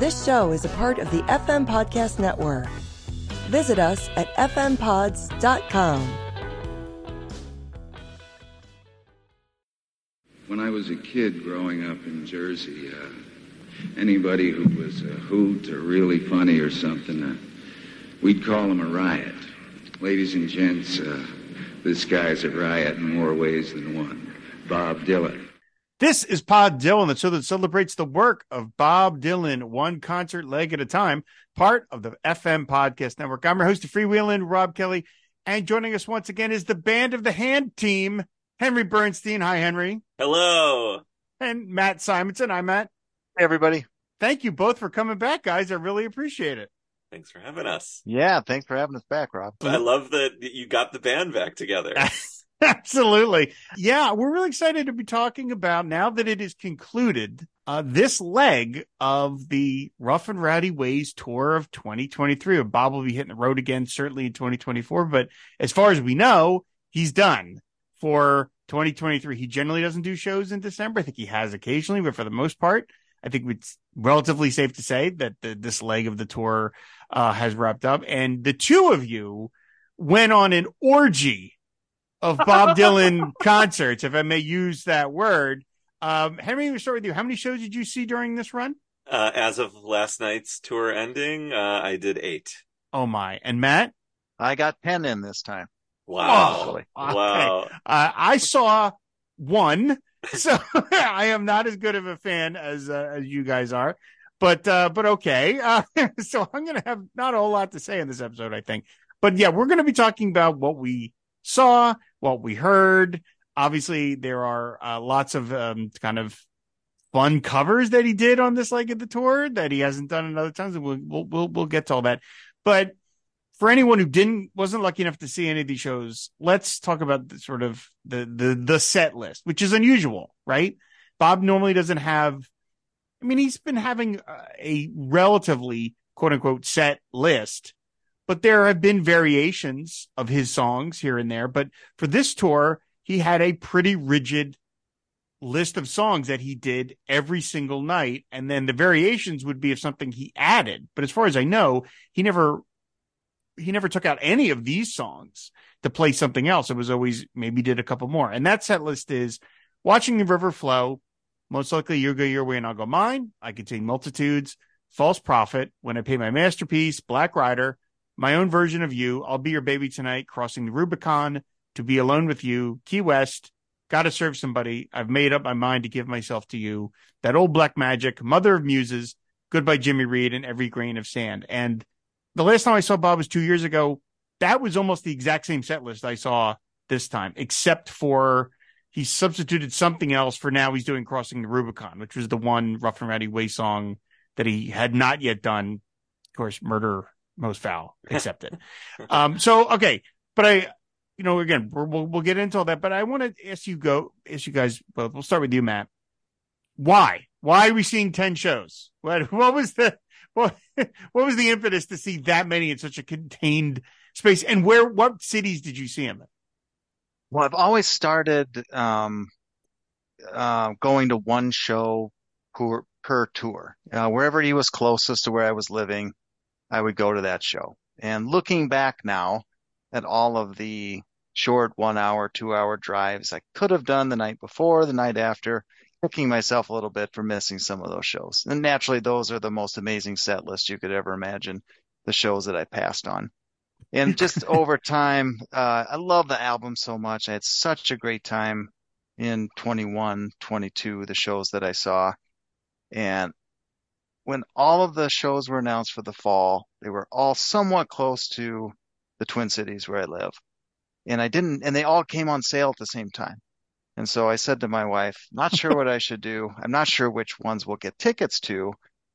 This show is a part of the FM Podcast Network. Visit us at fmpods.com. When I was a kid growing up in Jersey, uh, anybody who was a hoot or really funny or something, uh, we'd call him a riot. Ladies and gents, uh, this guy's a riot in more ways than one. Bob Dylan. This is Pod Dylan, the show that celebrates the work of Bob Dylan, one concert leg at a time, part of the FM Podcast Network. I'm your host of Freewheeling, Rob Kelly, and joining us once again is the Band of the Hand team, Henry Bernstein. Hi, Henry. Hello. And Matt Simonsen. Hi, Matt. Hey, everybody. Thank you both for coming back, guys. I really appreciate it. Thanks for having us. Yeah, thanks for having us back, Rob. I love that you got the band back together. Absolutely. Yeah, we're really excited to be talking about now that it is concluded uh, this leg of the Rough and Rowdy Ways tour of 2023. Bob will be hitting the road again, certainly in 2024. But as far as we know, he's done for 2023. He generally doesn't do shows in December. I think he has occasionally, but for the most part, I think it's relatively safe to say that the, this leg of the tour uh, has wrapped up. And the two of you went on an orgy of Bob Dylan concerts, if I may use that word. Um, Henry, we start with you. How many shows did you see during this run? Uh, as of last night's tour ending, uh, I did eight. Oh my! And Matt, I got ten in this time. Wow! Okay. Wow! Uh, I saw one, so I am not as good of a fan as uh, as you guys are. But uh, but okay. Uh, so I'm gonna have not a whole lot to say in this episode, I think. But yeah, we're gonna be talking about what we saw, what we heard. Obviously, there are uh, lots of um, kind of fun covers that he did on this leg of the tour that he hasn't done in other times. We'll, we'll we'll we'll get to all that. But for anyone who didn't wasn't lucky enough to see any of these shows, let's talk about the, sort of the the the set list, which is unusual, right? Bob normally doesn't have. I mean, he's been having a relatively quote unquote set list but there have been variations of his songs here and there. But for this tour, he had a pretty rigid list of songs that he did every single night. And then the variations would be of something he added. But as far as I know, he never, he never took out any of these songs to play something else. It was always maybe did a couple more. And that set list is watching the river flow. Most likely you go your way and I'll go mine. I contain multitudes, false prophet, when I pay my masterpiece, black rider, my own version of you. I'll be your baby tonight, crossing the Rubicon to be alone with you. Key West, gotta serve somebody. I've made up my mind to give myself to you. That old black magic, mother of muses, goodbye Jimmy Reed and every grain of sand. And the last time I saw Bob was two years ago. That was almost the exact same set list I saw this time, except for he substituted something else for now he's doing crossing the Rubicon, which was the one rough and rowdy way song that he had not yet done. Of course, murder most foul accepted. um, so okay, but I, you know, again, we'll we'll get into all that. But I want to ask you go, ask you guys both. We'll start with you, Matt. Why? Why are we seeing ten shows? What what was the what what was the impetus to see that many in such a contained space? And where what cities did you see him in? Well, I've always started um, uh, going to one show per per tour. Uh, wherever he was closest to where I was living, I would go to that show. And looking back now at all of the short one hour, two hour drives I could have done the night before, the night after, kicking myself a little bit for missing some of those shows. And naturally, those are the most amazing set lists you could ever imagine, the shows that I passed on. And just over time, uh, I love the album so much. I had such a great time in 21, 22, the shows that I saw. And when all of the shows were announced for the fall, they were all somewhat close to the Twin Cities where I live. And I didn't, and they all came on sale at the same time. And so I said to my wife, not sure what I should do. I'm not sure which ones we'll get tickets to.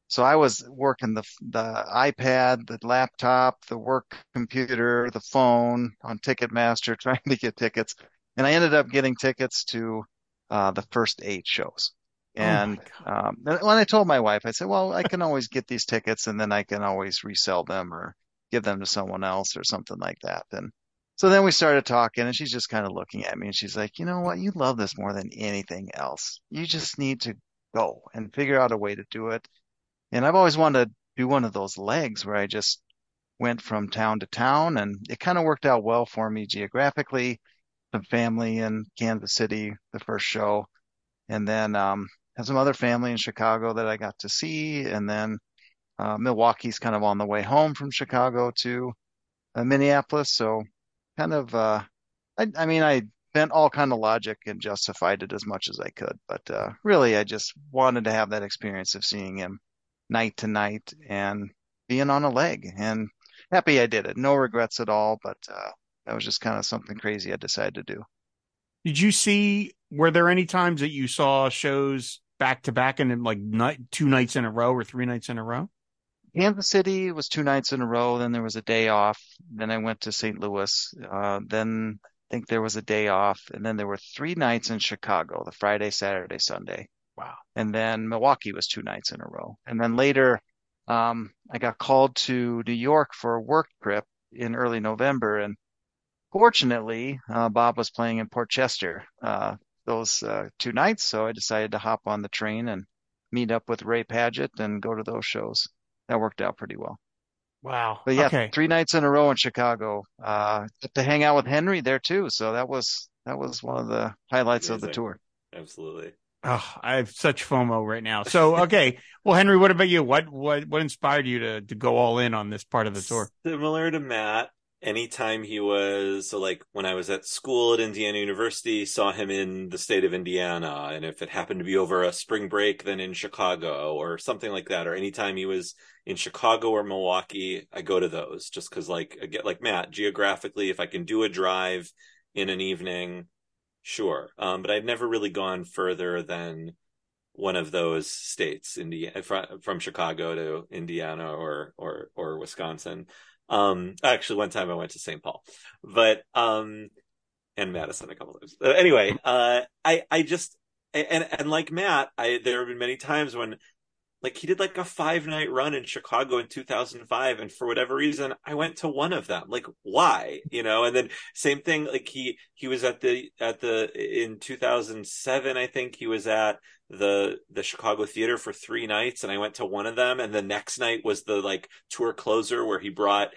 So I was working the the iPad, the laptop, the work computer, the phone on Ticketmaster trying to get tickets. And I ended up getting tickets to uh, the first eight shows. And oh um, when I told my wife, I said, well, I can always get these tickets and then I can always resell them or give them to someone else or something like that. And so then we started talking and she's just kind of looking at me and she's like, you know what? You love this more than anything else. You just need to go and figure out a way to do it. And I've always wanted to do one of those legs where I just went from town to town and it kind of worked out well for me geographically. Some family in Kansas City, the first show, and then um, had some other family in Chicago that I got to see, and then uh, Milwaukee's kind of on the way home from Chicago to uh, Minneapolis. So kind of, uh, I, I mean, I bent all kind of logic and justified it as much as I could. But uh, really, I just wanted to have that experience of seeing him night to night and being on a leg. And happy I did it. No regrets at all. But uh, that was just kind of something crazy I decided to do. Did you see? Were there any times that you saw shows back to back and like night, two nights in a row or three nights in a row? Kansas City was two nights in a row. Then there was a day off. Then I went to St. Louis. Uh, then I think there was a day off, and then there were three nights in Chicago: the Friday, Saturday, Sunday. Wow. And then Milwaukee was two nights in a row. And then later, um, I got called to New York for a work trip in early November, and fortunately, uh, Bob was playing in Port Chester uh, those uh, two nights, so I decided to hop on the train and meet up with Ray Padgett and go to those shows that worked out pretty well. Wow. But yeah, okay. three nights in a row in Chicago. Uh, to hang out with Henry there too. So that was that was one of the highlights Amazing. of the tour. Absolutely. Oh, I have such FOMO right now. So okay. well, Henry, what about you? What what what inspired you to to go all in on this part of the tour? Similar to Matt, anytime he was so like when I was at school at Indiana University, saw him in the state of Indiana, and if it happened to be over a spring break, then in Chicago or something like that, or anytime he was in Chicago or Milwaukee, I go to those just because like I get like Matt geographically, if I can do a drive in an evening, sure. Um, but I'd never really gone further than one of those states, Indiana, from, from Chicago to Indiana or or or Wisconsin. Um, actually, one time I went to St. Paul, but um, and Madison a couple times. Uh, anyway, uh, I I just and and like Matt, I there have been many times when like he did like a five night run in Chicago in 2005 and for whatever reason I went to one of them. Like why? You know? And then same thing like he he was at the at the in 2007 I think he was at the the Chicago theater for 3 nights and I went to one of them and the next night was the like tour closer where he brought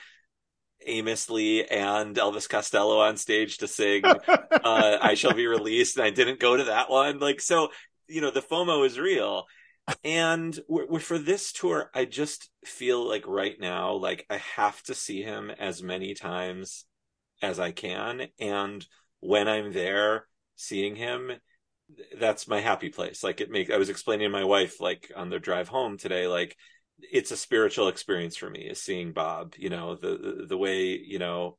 Amos Lee and Elvis Costello on stage to sing uh, I Shall Be Released and I didn't go to that one. Like so you know the FOMO is real and for this tour i just feel like right now like i have to see him as many times as i can. And when i'm there seeing him that's my happy place. Like it makes i was explaining to my wife like on the drive home today like it's a spiritual experience for me is seeing bob you know the the, the way you know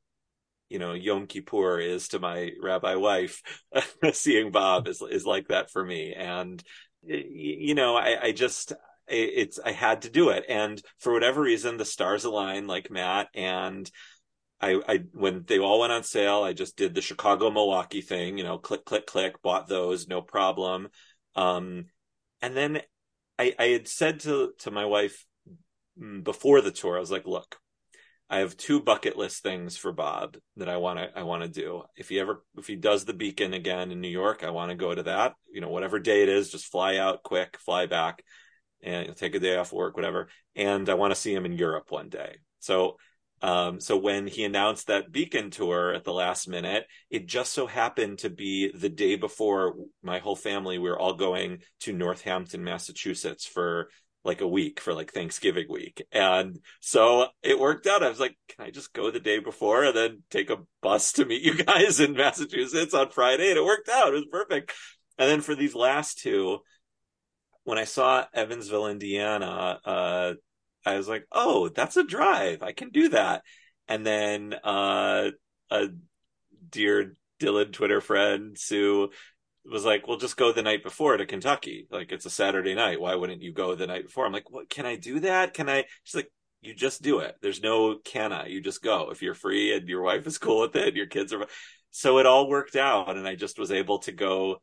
you know yom kippur is to my rabbi wife seeing bob is is like that for me. And you know, I, I just it's I had to do it, and for whatever reason, the stars aligned, like Matt and. I, I when they all went on sale, I just did the Chicago Milwaukee thing, you know, click, click, click, bought those, no problem. Um, and then I, I had said to to my wife mm, before the tour, I was like, look, I have two bucket list things for Bob that I want to I want to do. If he ever if he does the Beacon again in New York, I want to go to that. You know, whatever day it is, just fly out quick, fly back, and take a day off work, whatever. And I want to see him in Europe one day. So, um, so when he announced that Beacon tour at the last minute, it just so happened to be the day before my whole family we were all going to Northampton, Massachusetts for like a week for like Thanksgiving week. And so it worked out. I was like, can I just go the day before and then take a bus to meet you guys in Massachusetts on Friday? And it worked out. It was perfect. And then for these last two, when I saw Evansville, Indiana, uh, I was like, oh, that's a drive. I can do that. And then uh, a dear Dylan Twitter friend, Sue, was like, well, just go the night before to Kentucky. Like it's a Saturday night. Why wouldn't you go the night before? I'm like, what? Can I do that? Can I? She's like, you just do it. There's no can I. You just go if you're free and your wife is cool with it. Your kids are. So it all worked out, and I just was able to go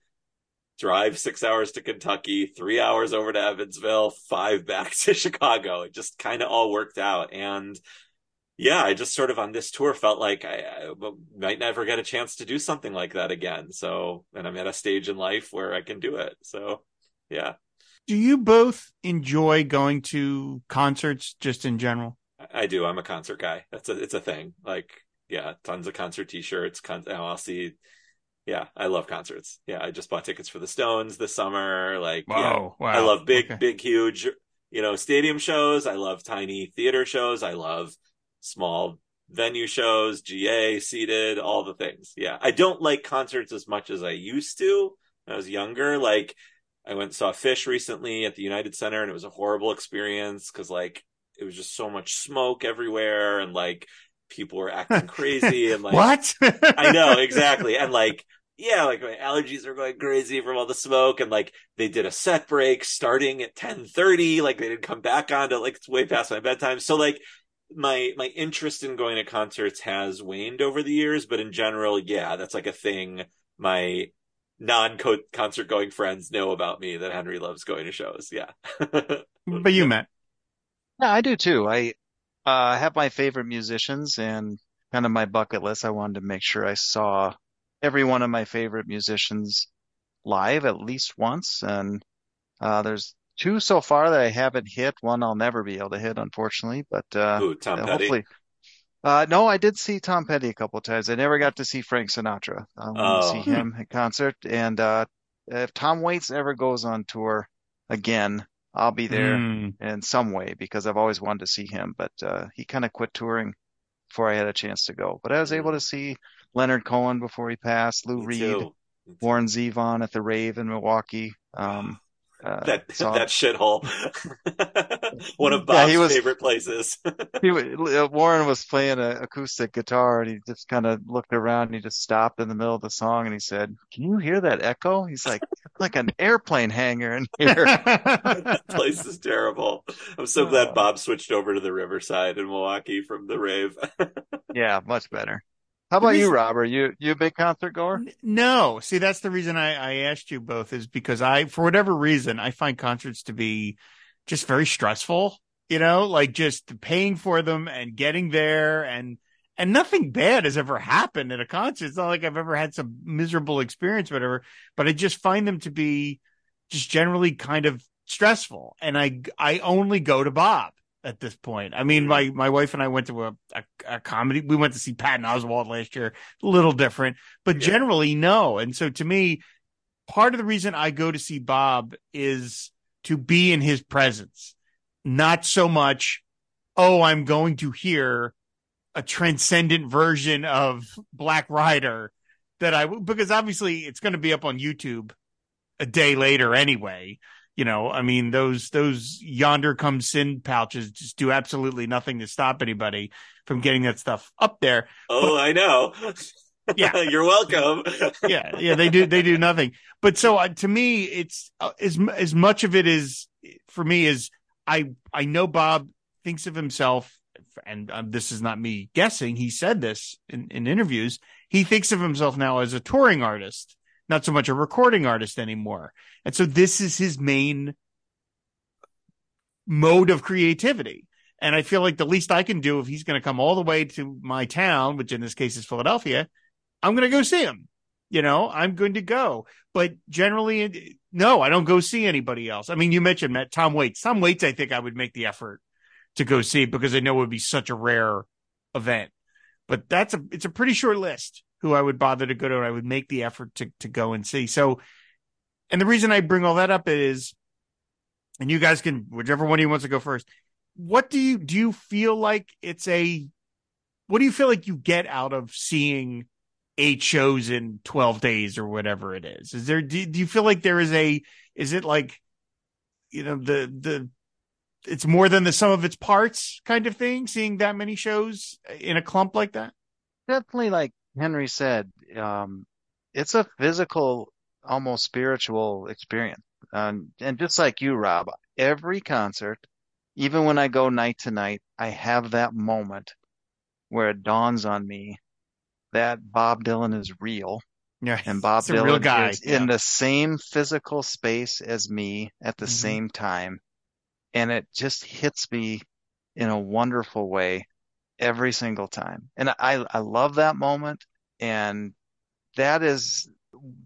drive six hours to Kentucky, three hours over to Evansville, five back to Chicago. It just kind of all worked out, and yeah, I just sort of on this tour felt like I, I, might never get a chance to do something like that again. So, and I'm at a stage in life where I can do it. So, yeah. Do you both enjoy going to concerts just in general? I do. I'm a concert guy. That's a it's a thing. Like yeah, tons of concert T-shirts. Con- oh, I'll see. Yeah, I love concerts. Yeah, I just bought tickets for the Stones this summer. Like, yeah, wow. I love big, Okay. big, huge, you know, stadium shows. I love tiny theater shows. I love small venue shows, GA, seated, all the things. Yeah, I don't like concerts as much as I used to when I was younger. Like, I went and saw Phish recently at the United Center, and it was a horrible experience because like it was just so much smoke everywhere, and like people were acting crazy, and like what? I know exactly, and like yeah, like my allergies are going crazy from all the smoke, and like they did a set break starting at ten thirty, like they didn't come back on to like it's way past my bedtime, so like my my interest in going to concerts has waned over the years, but in general, yeah, that's like a thing my non concert going friends know about me that Henry loves going to shows. Yeah. but you met. Yeah, I do too. I uh, have my favorite musicians and kind of my bucket list. I wanted to make sure I saw every one of my favorite musicians live at least once. And uh, there's two so far that I haven't hit. One I'll never be able to hit, unfortunately. But uh, Ooh, Tom uh, Petty. hopefully. Uh, no, I did see Tom Petty a couple of times. I never got to see Frank Sinatra. I want to Oh. see him at concert. And uh, if Tom Waits ever goes on tour again, I'll be there Mm. in some way because I've always wanted to see him, but uh, he kind of quit touring before I had a chance to go. But I was able to see Leonard Cohen before he passed, Lou Me Reed. Warren Zevon at the Rave in Milwaukee. Um, uh, That saw- that shithole. One of Yeah, Bob's he was- favorite places. he, uh, Warren was playing an acoustic guitar and he just kind of looked around and he just stopped in the middle of the song and he said, "Can you hear that echo?" He's like, "It's like an airplane hangar in here." that place is terrible. I'm so glad Bob switched over to the Riverside in Milwaukee from the rave. yeah, much better. How about you, Robert? You you a big concert goer? No, see, that's the reason I, I asked you both is because I, for whatever reason, I find concerts to be just very stressful. You know, like just paying for them and getting there, and and nothing bad has ever happened at a concert. It's not like I've ever had some miserable experience, whatever. But I just find them to be just generally kind of stressful, and I I only go to Bob at this point. I mean, my my wife and I went to a, a, a comedy. We went to see Patton Oswalt last year. A little different, but Yeah. generally no. And so to me, part of the reason I go to see Bob is to be in his presence, not so much. Oh, I'm going to hear a transcendent version of Black Rider that I because obviously it's going to be up on YouTube a day later anyway. You know, I mean those those Yondr come sin pouches just do absolutely nothing to stop anybody from getting that stuff up there. oh, I know. Yeah. You're welcome. Yeah, yeah, they do they do nothing. But so uh, to me, it's uh, as as much of it is for me is I I know Bob thinks of himself, and um, this is not me guessing. He said this in, in interviews. He thinks of himself now as a touring artist, not so much a recording artist anymore. And so this is his main mode of creativity. And I feel like the least I can do if he's going to come all the way to my town, which in this case is Philadelphia, I'm going to go see him. You know, I'm going to go. But generally, no, I don't go see anybody else. I mean, you mentioned Matt, Tom Waits. Tom Waits, I think I would make the effort to go see because I know it would be such a rare event. But that's a it's a pretty short list who I would bother to go to. And I would make the effort to to go and see. So, and the reason I bring all that up is, and you guys can whichever one of you wants to go first. What do you do? You feel like it's a what do you feel like you get out of seeing eight shows in 12 days or whatever it is is there do, do you feel like there is a is it like you know the the it's more than the sum of its parts kind of thing seeing that many shows in a clump like that definitely like Henry said, um, it's a physical, almost spiritual experience. Um, and just like you, Rob, every concert, even when I go night to night, I have that moment where it dawns on me that Bob Dylan is real yeah and Bob Dylan is yeah. in the same physical space as me at the Mhm. same time. And it just hits me in a wonderful way every single time. And I, I love that moment. And that is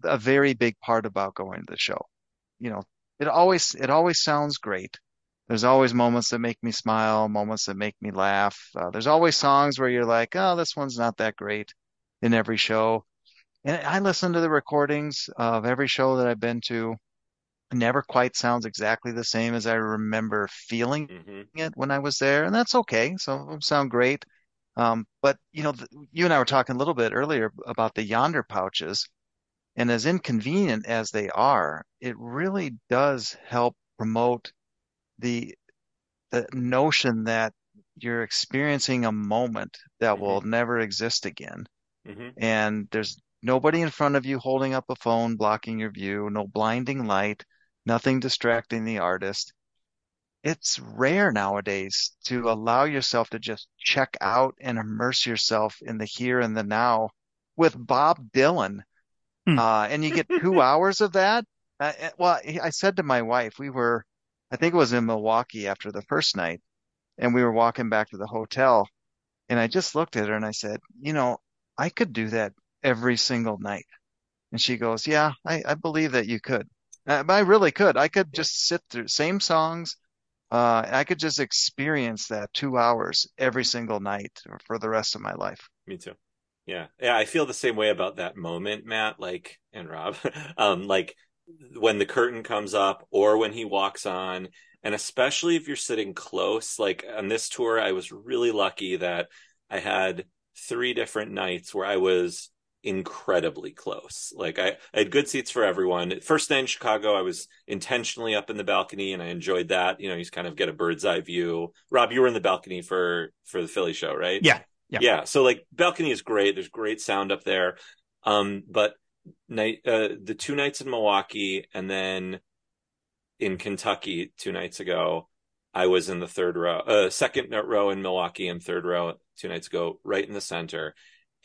a very big part about going to the show. You know, it always it always sounds great. There's always moments that make me smile, moments that make me laugh. Uh, there's always songs where you're like, oh, this one's not that great in every show. And I listen to the recordings of every show that I've been to. Never quite sounds exactly the same as I remember feeling hmm it when I was there, and that's okay. Some of them sound great. Um, but you know, th you and I were talking a little bit earlier about the Yondr pouches, and as inconvenient as they are, it really does help promote the the notion that you're experiencing a moment that will never exist again. hmm And there's nobody in front of you holding up a phone blocking your view, no blinding light, nothing distracting the artist. It's rare nowadays to allow yourself to just check out and immerse yourself in the here and the now with Bob Dylan. Hmm. Uh, and you get two hours of that. Uh, uh, well, I said to my wife, we were, I think it was in Milwaukee after the first night, and we were walking back to the hotel, and I just looked at her and I said, you know, I could do that every single night. And she goes, yeah, I, I believe that you could. Uh, but I really could. I could just sit through same songs. Uh, I could just experience that two hours every single night for the rest of my life. Me too. Yeah. Yeah. I feel the same way about that moment, Matt, like, and Rob, um, like when the curtain comes up or when he walks on, and especially if you're sitting close, like on this tour, I was really lucky that I had three different nights where I was incredibly close. Like I, I had good seats for everyone. First night in Chicago, I was intentionally up in the balcony and I enjoyed that. You know, you kind of get a bird's eye view. Rob, you were in the balcony for for the Philly show, right? Yeah. Yeah. Yeah. So like balcony is great. There's great sound up there. Um, but night uh the two nights in Milwaukee and then in Kentucky two nights ago, I was in the third row, uh second row in Milwaukee and third row two nights ago, right in the center.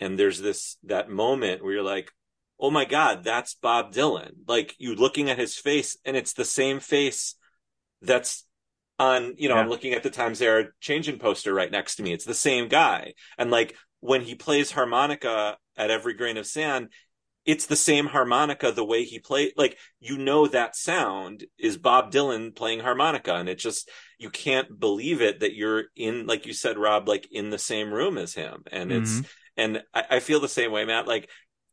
And there's this that moment where you're like, oh my God, that's Bob Dylan. Like you looking at his face, and it's the same face that's on, you know, I'm looking at the Times Era changing poster right next to me. It's the same guy. And like when he plays harmonica at every grain of sand, it's the same harmonica the way he played like you know that sound is bob dylan playing harmonica and it just you can't believe it that you're in like you said rob like in the same room as him and it's mm-hmm. And I, I feel the same way matt. Like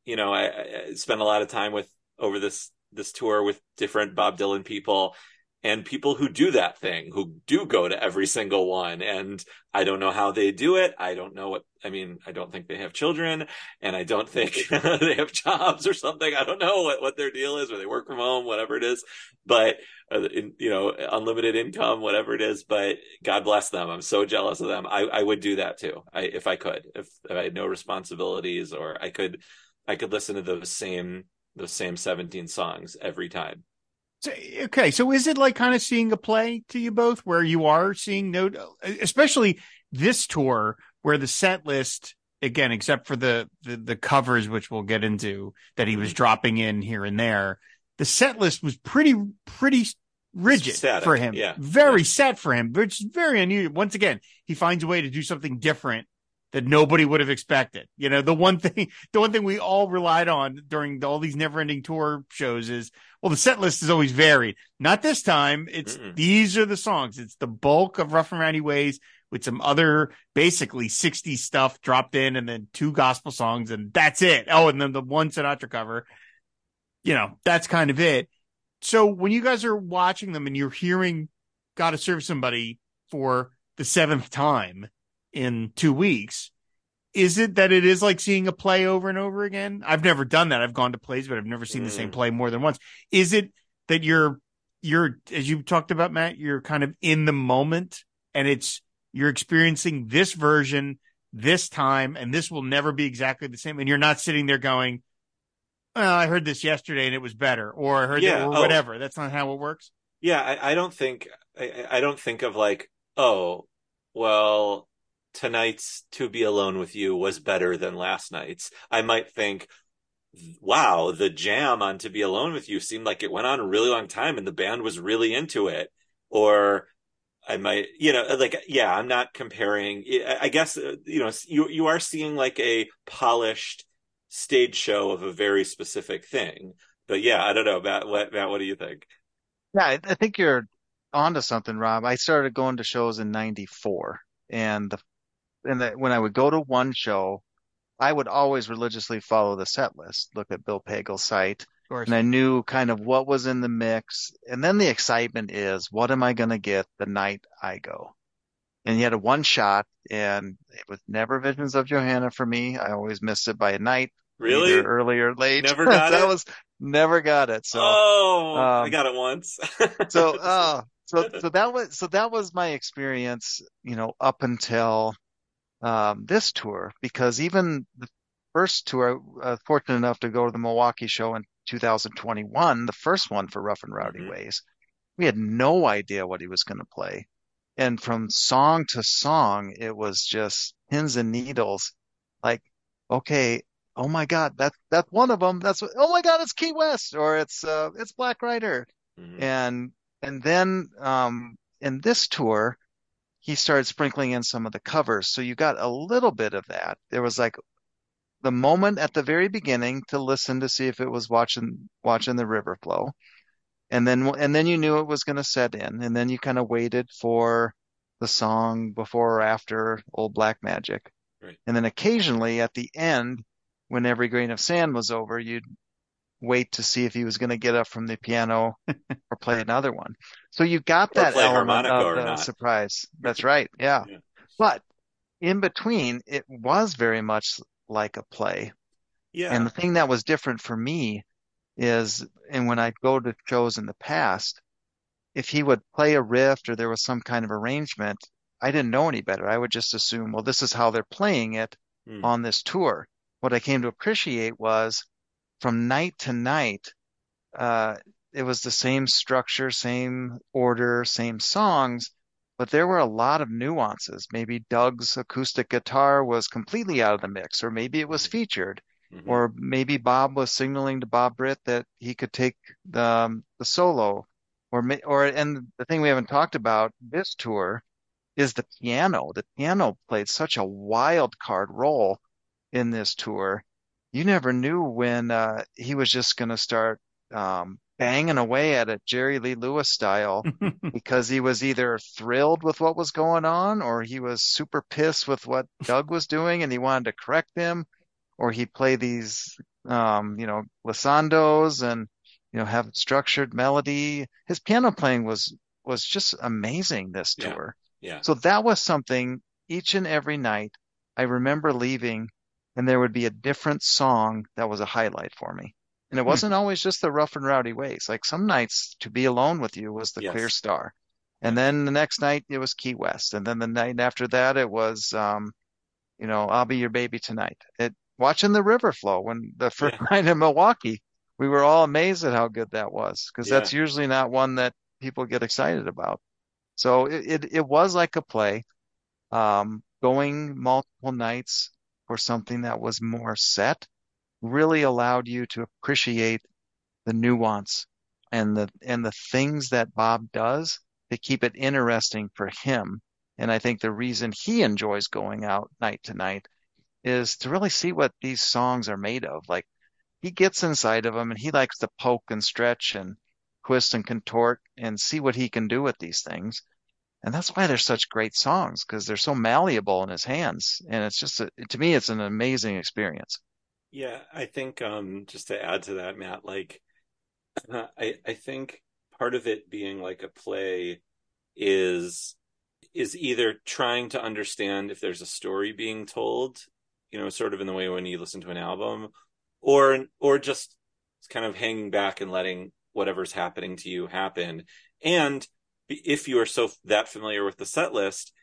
you know I, I spent a lot of time with over this this tour with different bob dylan people and people who do that thing who do go to every single one. And i don't know how they do it. I don't know what i mean i don't think they have children and i don't think they have jobs or something. I don't know what, what their deal is or they work from home whatever it is. But uh, you know unlimited income whatever it is. But god bless them. I'm so jealous of them. I, I would do that too I, if i could if, if i had no responsibilities or i could i could listen to those same those same 17 songs every time So, okay, so is it like kind of seeing a play to you both, where you are seeing no, especially this tour where the set list again, except for the the, the covers, which we'll get into, that he was Mm-hmm. dropping in here and there, the set list was pretty pretty rigid Static, for him, yeah. very Yeah. set for him, which is very unusual. Once again, he finds a way to do something different that nobody would have expected. You know, the one thing, the one thing we all relied on during all these never ending tour shows is, well, the set list is always varied. Not this time. It's Mm-mm. these are the songs. It's the bulk of Rough and Rowdy Ways with some other basically 60 stuff dropped in and then two gospel songs and that's it. Oh, and then the one Sinatra cover. You know, that's kind of it. So when you guys are watching them and you're hearing Gotta Serve Somebody for the seventh time in two weeks, is it that it is like seeing a play over and over again? I've never done that. I've gone to plays, but I've never seen the same Mm. play more than once. Is it that you're you're as you talked about, Matt, you're kind of in the moment and it's you're experiencing this version this time and this will never be exactly the same and you're not sitting there going well, I heard this yesterday and it was better, or I heard Yeah, that, or oh. whatever. That's not how it works. Yeah, I, I don't think I, I don't think of like, oh, well, tonight's "To Be Alone with You" was better than last night's. I might think, wow, the jam on "To Be Alone with You" seemed like it went on a really long time, and the band was really into it. Or I might, you know, like, yeah, I'm not comparing. I guess uh, you know, you you are seeing like a polished stage show of a very specific thing. But yeah, I don't know, Matt. What Matt? What do you think? Yeah, I think you're onto something, Rob. I started going to shows in '94, and the and that when I would go to one show, I would always religiously follow the set list, look at Bill Pagel's site, and I knew kind of what was in the mix. And then the excitement is, what am I going to get the night I go? And you had a one shot, and it was never Visions of Johanna for me. I always missed it by a night, Really? either early or late. Never got that it? was never got it. So. oh, I um, got it once. so uh so so that was so that was my experience you know up until um this tour because even the first tour was fortunate enough to go to the Milwaukee show in 2021 the first one for Rough and Rowdy Mhm. Ways we had no idea what he was going to play and from song to song it was just pins and needles like okay oh my god that's that's one of them that's what, oh my god it's Key West or it's uh it's Black Rider Mhm. and and then um, in this tour, he started sprinkling in some of the covers. So you got a little bit of that. There was like the moment at the very beginning to listen to see if it was watching watching the river flow, and then and then you knew it was going to set in, and then you kind of waited for the song before or after Old Black Magic, Right. and then occasionally at the end, when every grain of sand was over, you'd wait to see if he was going to get up from the piano or play another one. So you got Or that element of or the surprise. That's right. Yeah. Yeah. But in between, it was very much like a play. yeah. And the thing that was different for me is, and when I go to shows in the past, if he would play a riff or there was some kind of arrangement, I didn't know any better. I would just assume, well, this is how they're playing it Hmm. on this tour. What I came to appreciate was from night to night, uh, it was the same structure, same order, same songs, but there were a lot of nuances. Maybe Doug's acoustic guitar was completely out of the mix, or maybe it was featured, Mhm. or maybe Bob was signaling to Bob Britt that he could take the um, the solo, or or and the thing we haven't talked about this tour is the piano. The piano played such a wild card role in this tour. You never knew when uh, he was just going to start um, banging away at it, Jerry Lee Lewis style, because he was either thrilled with what was going on or he was super pissed with what Doug was doing and he wanted to correct him, or he'd play these, um, you know, glissandos and you know have structured melody. His piano playing was was just amazing this Yeah. tour. yeah. So that was something each and every night I remember leaving and there would be a different song that was a highlight for me. And it Hmm. wasn't always just the rough and rowdy ways. Like some nights to be alone with you was the Yes. clear star. And then the next night it was Key West. And then the night after that it was um, you know, I'll be your baby tonight. It watching the river flow when the first Yeah. night in Milwaukee, we were all amazed at how good that was because Yeah. that's usually not one that people get excited about. So it, it, it was like a play, um, going multiple nights for something that was more set really allowed you to appreciate the nuance and the, and the things that Bob does to keep it interesting for him. And I think the reason he enjoys going out night to night is to really see what these songs are made of. Like he gets inside of them and he likes to poke and stretch and twist and contort and see what he can do with these things. And that's why they're such great songs because they're so malleable in his hands. And it's just, a, to me, it's an amazing experience. Yeah, I think um just to add to that, Matt, like I I think part of it being like a play is is either trying to understand if there's a story being told, you know, sort of in the way when you listen to an album, or or just kind of hanging back and letting whatever's happening to you happen. And if you are so that familiar with the set list,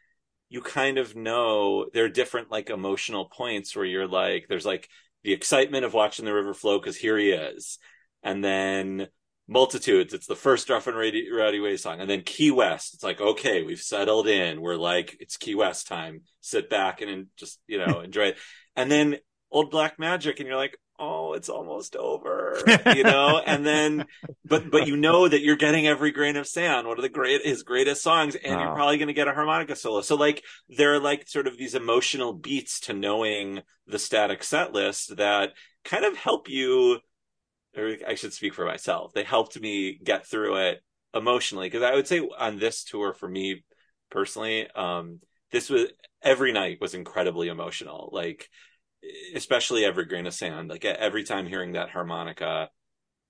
you kind of know there are different like emotional points where you're like, there's like the excitement of watching the river flow because here he is, and then multitudes. It's the first rough and rowdy, rowdy way song, and then Key West. It's like okay, we've settled in. We're like it's Key West time. Sit back and, and just you know enjoy it. And then Old Black Magic, and you're like, oh, it's almost over, you know. and then, but but you know that you're getting every grain of sand. One of the great his greatest songs, and you're probably going to get a harmonica solo. So like there are like sort of these emotional beats to knowing the static set list that kind of help you or I should speak for myself. They helped me get through it emotionally because I would say on this tour for me personally, um, this was every night was incredibly emotional. Like especially every grain of sand. Like every time hearing that harmonica,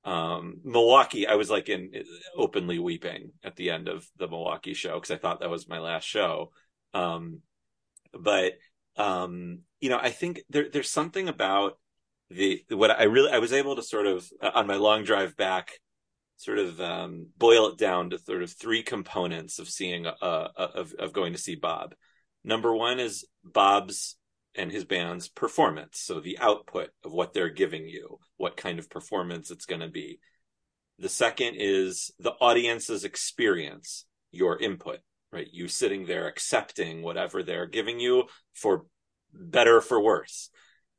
um, Milwaukee, I was like in openly weeping at the end of the Milwaukee show because I thought that was my last show. Um, but um, you know, I think there, there's something about the what I really I was able to sort of uh, on my long drive back sort of um, boil it down to sort of three components of seeing uh, of of going to see Bob. Number one is Bob's and his band's performance. So the output of what they're giving you, what kind of performance it's going to be. The second is the audience's experience, your input, right? You sitting there accepting whatever they're giving you for better for worse.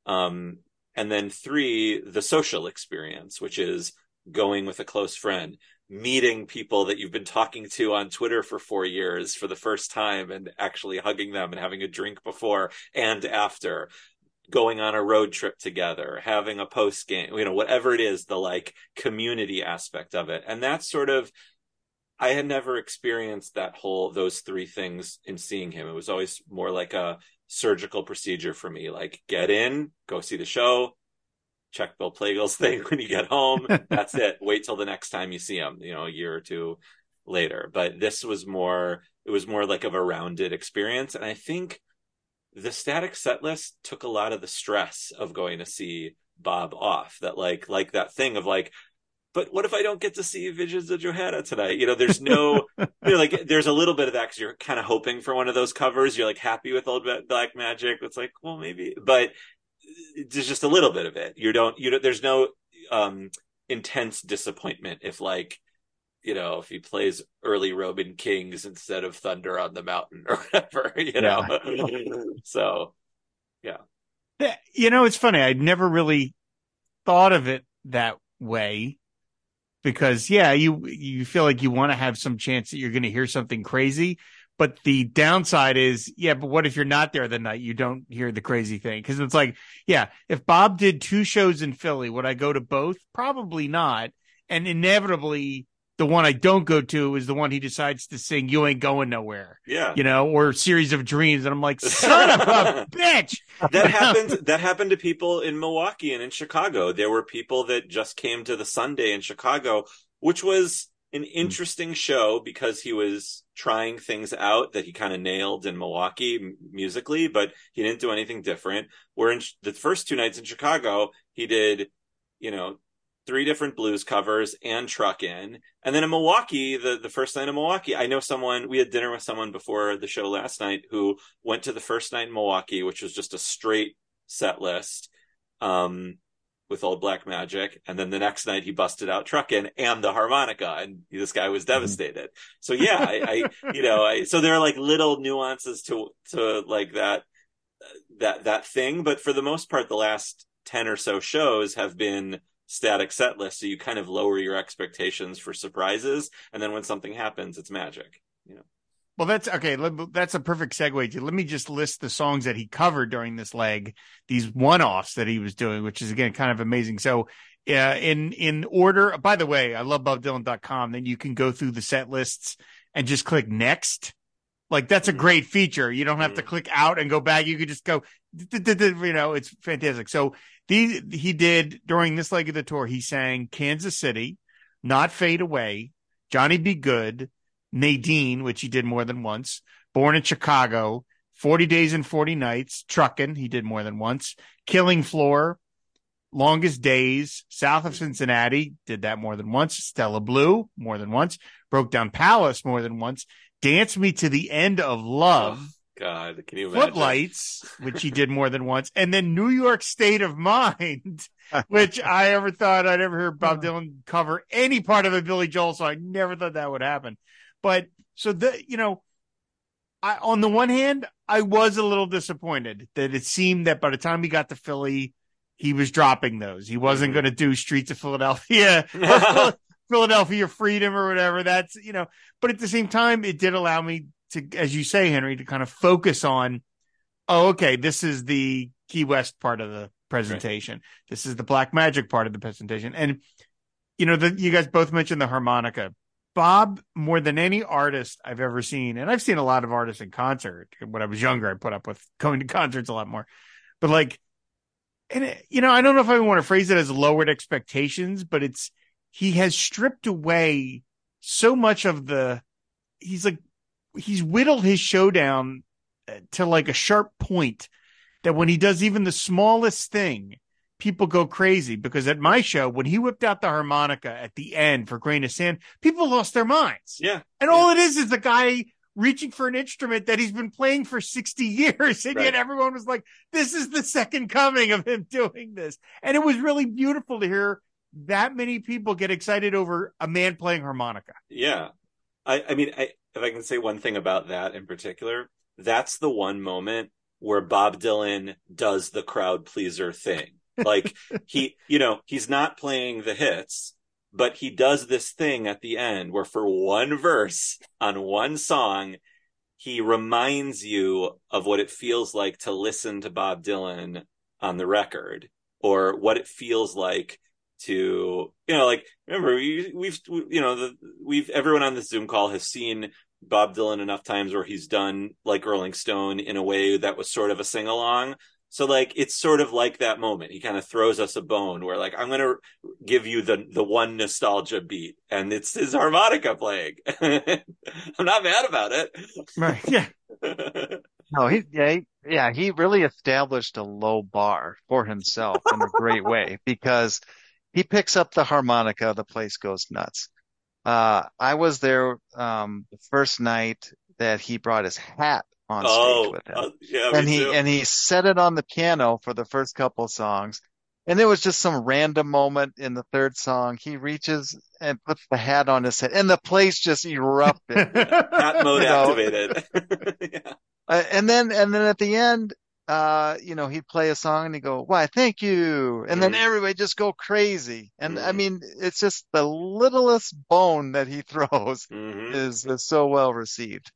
Um, and then three, the social experience, which is going with a close friend, meeting people that you've been talking to on Twitter for four years for the first time and actually hugging them and having a drink before and after, going on a road trip together, having a post game, you know, whatever it is, the like community aspect of it. And that's sort of, I had never experienced that whole, those three things in seeing him. It was always more like a surgical procedure for me, like get in, go see the show, check Bill Pagel's thing when you get home. That's it. Wait till the next time you see him, you know, a year or two later. But this was more, it was more like of a rounded experience. And I think the static set list took a lot of the stress of going to see Bob off. That like, like that thing of like, but what if I don't get to see Visions of Johanna tonight? You know, there's no, you know, like, there's a little bit of that because you're kind of hoping for one of those covers. You're like happy with old Black Magic. It's like, well, maybe, but there's just a little bit of it. You don't, you don't, there's no, um, intense disappointment if like, you know, if he plays early Roman Kings instead of Thunder on the Mountain or whatever, you know. Yeah. so, yeah. You know, it's funny. I'd never really thought of it that way because, yeah, you you feel like you want to have some chance that you're going to hear something crazy, but the downside is, yeah, but what if you're not there the night? You don't hear the crazy thing. Cause it's like, yeah, if Bob did two shows in Philly, would I go to both? Probably not. And inevitably, the one I don't go to is the one he decides to sing "You Ain't Going Nowhere." Yeah, you know, or "Series of Dreams," and I'm like, son of a bitch. That happened. That happened to people in Milwaukee and in Chicago. There were people that just came to the Sunday in Chicago, which was an interesting show because he was trying things out that he kind of nailed in Milwaukee musically, but he didn't do anything different. Where in the first two nights in Chicago, he did, you know, three different blues covers and Truckin'. And then in Milwaukee, the, the first night in Milwaukee, I know someone, we had dinner with someone before the show last night who went to the first night in Milwaukee, which was just a straight set list. Um, with old black magic and then the next night he busted out truckin and the harmonica and this guy was mm-hmm. devastated so yeah I, I, you know I, so there are like little nuances to to like that that that thing but for the most part the last 10 or so shows have been static set lists so you kind of lower your expectations for surprises and then when something happens it's magic you know well, that's okay. That's a perfect segue to let me just list the songs that he covered during this leg, these one offs that he was doing, which is again kind of amazing. So, uh, in in order, by the way, I love BobDylan.com. Then you can go through the set lists and just click next. Like that's a mm-hmm. great feature. You don't have to mm-hmm. click out and go back. You could just go, you know, it's fantastic. So these he did during this leg of the tour. He sang Kansas City, Not Fade Away, Johnny B. Goode, Nadine, which he did more than once, Born in Chicago, 40 Days and 40 Nights, Truckin', he did more than once, Killing Floor, Longest Days, South of Cincinnati, did that more than once, Stella Blue, more than once, Broke Down Palace, more than once, Dance Me to the End of Love. Oh, God, can you imagine? Footlights, which he did more than once, and then New York State of Mind, which I ever thought I'd ever hear Bob Dylan cover any part of a Billy Joel song. I never thought that would happen. But so the you know, I on the one hand, I was a little disappointed that it seemed that by the time he got to Philly, he was dropping those. He wasn't mm-hmm. going to do Streets of Philadelphia. Philadelphia Freedom or whatever. That's, you know, but at the same time, it did allow me to, as you say, Henry, to kind of focus on, oh, okay, this is the Key West part of the presentation. Right. This is the Black Magic part of the presentation. And, you know, the, you guys both mentioned the harmonica Bob, more than any artist I've ever seen, and I've seen a lot of artists in concert. When I was younger, I put up with going to concerts a lot more. But like, and it, you know, I don't know if I want to phrase it as lowered expectations, but it's he has stripped away so much of the. He's like, he's whittled his showdown uh, to like a sharp point that when he does even the smallest thing, people go crazy because at my show, when he whipped out the harmonica at the end for Grain of Sand, people lost their minds. Yeah. And yeah. all it is is the guy reaching for an instrument that he's been playing for 60 years. And Right. yet everyone was like, this is the second coming of him doing this. And it was really beautiful to hear that many people get excited over a man playing harmonica. Yeah. I, I mean, I, if I can say one thing about that in particular, that's the one moment where Bob Dylan does the crowd pleaser thing. Like he, you know, he's not playing the hits, but he does this thing at the end where for one verse on one song, he reminds you of what it feels like to listen to Bob Dylan on the record or what it feels like to you know like remember we, we've you know the, we've everyone on this zoom call has seen bob dylan enough times where he's done like rolling stone in a way that was sort of a sing-along so like it's sort of like that moment he kind of throws us a bone where like i'm gonna give you the the one nostalgia beat and it's his harmonica playing i'm not mad about it Right. Yeah. No, he, yeah, he, yeah, he really established a low bar for himself in a great way because he picks up the harmonica, the place goes nuts. Uh, I was there, um, the first night that he brought his hat on stage oh with him. uh, yeah and he, too. and he set it on the piano for the first couple of songs. And there was just some random moment in the third song. He reaches and puts the hat on his head and the place just erupted. hat mode activated yeah. Uh, and then and then at the end, uh, you know, he'd play a song and he'd go, "Why, thank you," and then Mhm. everybody just go crazy. And I Mhm. mean, it's just the littlest bone that he throws Mhm. is is so well received.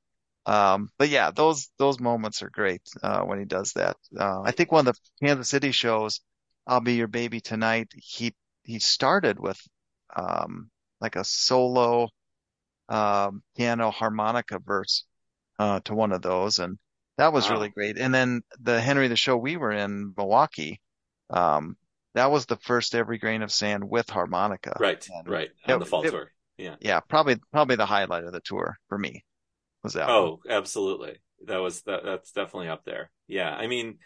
Um, but yeah, those those moments are great uh, when he does that. Uh, I think one of the Kansas City shows, "I'll Be Your Baby Tonight," he he started with um, like a solo um, piano harmonica verse uh, to one of those, and that was Wow. really great. And then the Henry the show we were in Milwaukee, um, that was the first Every Grain of Sand with harmonica. Right, And right. it- the fall it- tour. Yeah. Yeah, probably probably the highlight of the tour for me was that one. Oh, absolutely. That was that that's definitely up there. Yeah. I mean,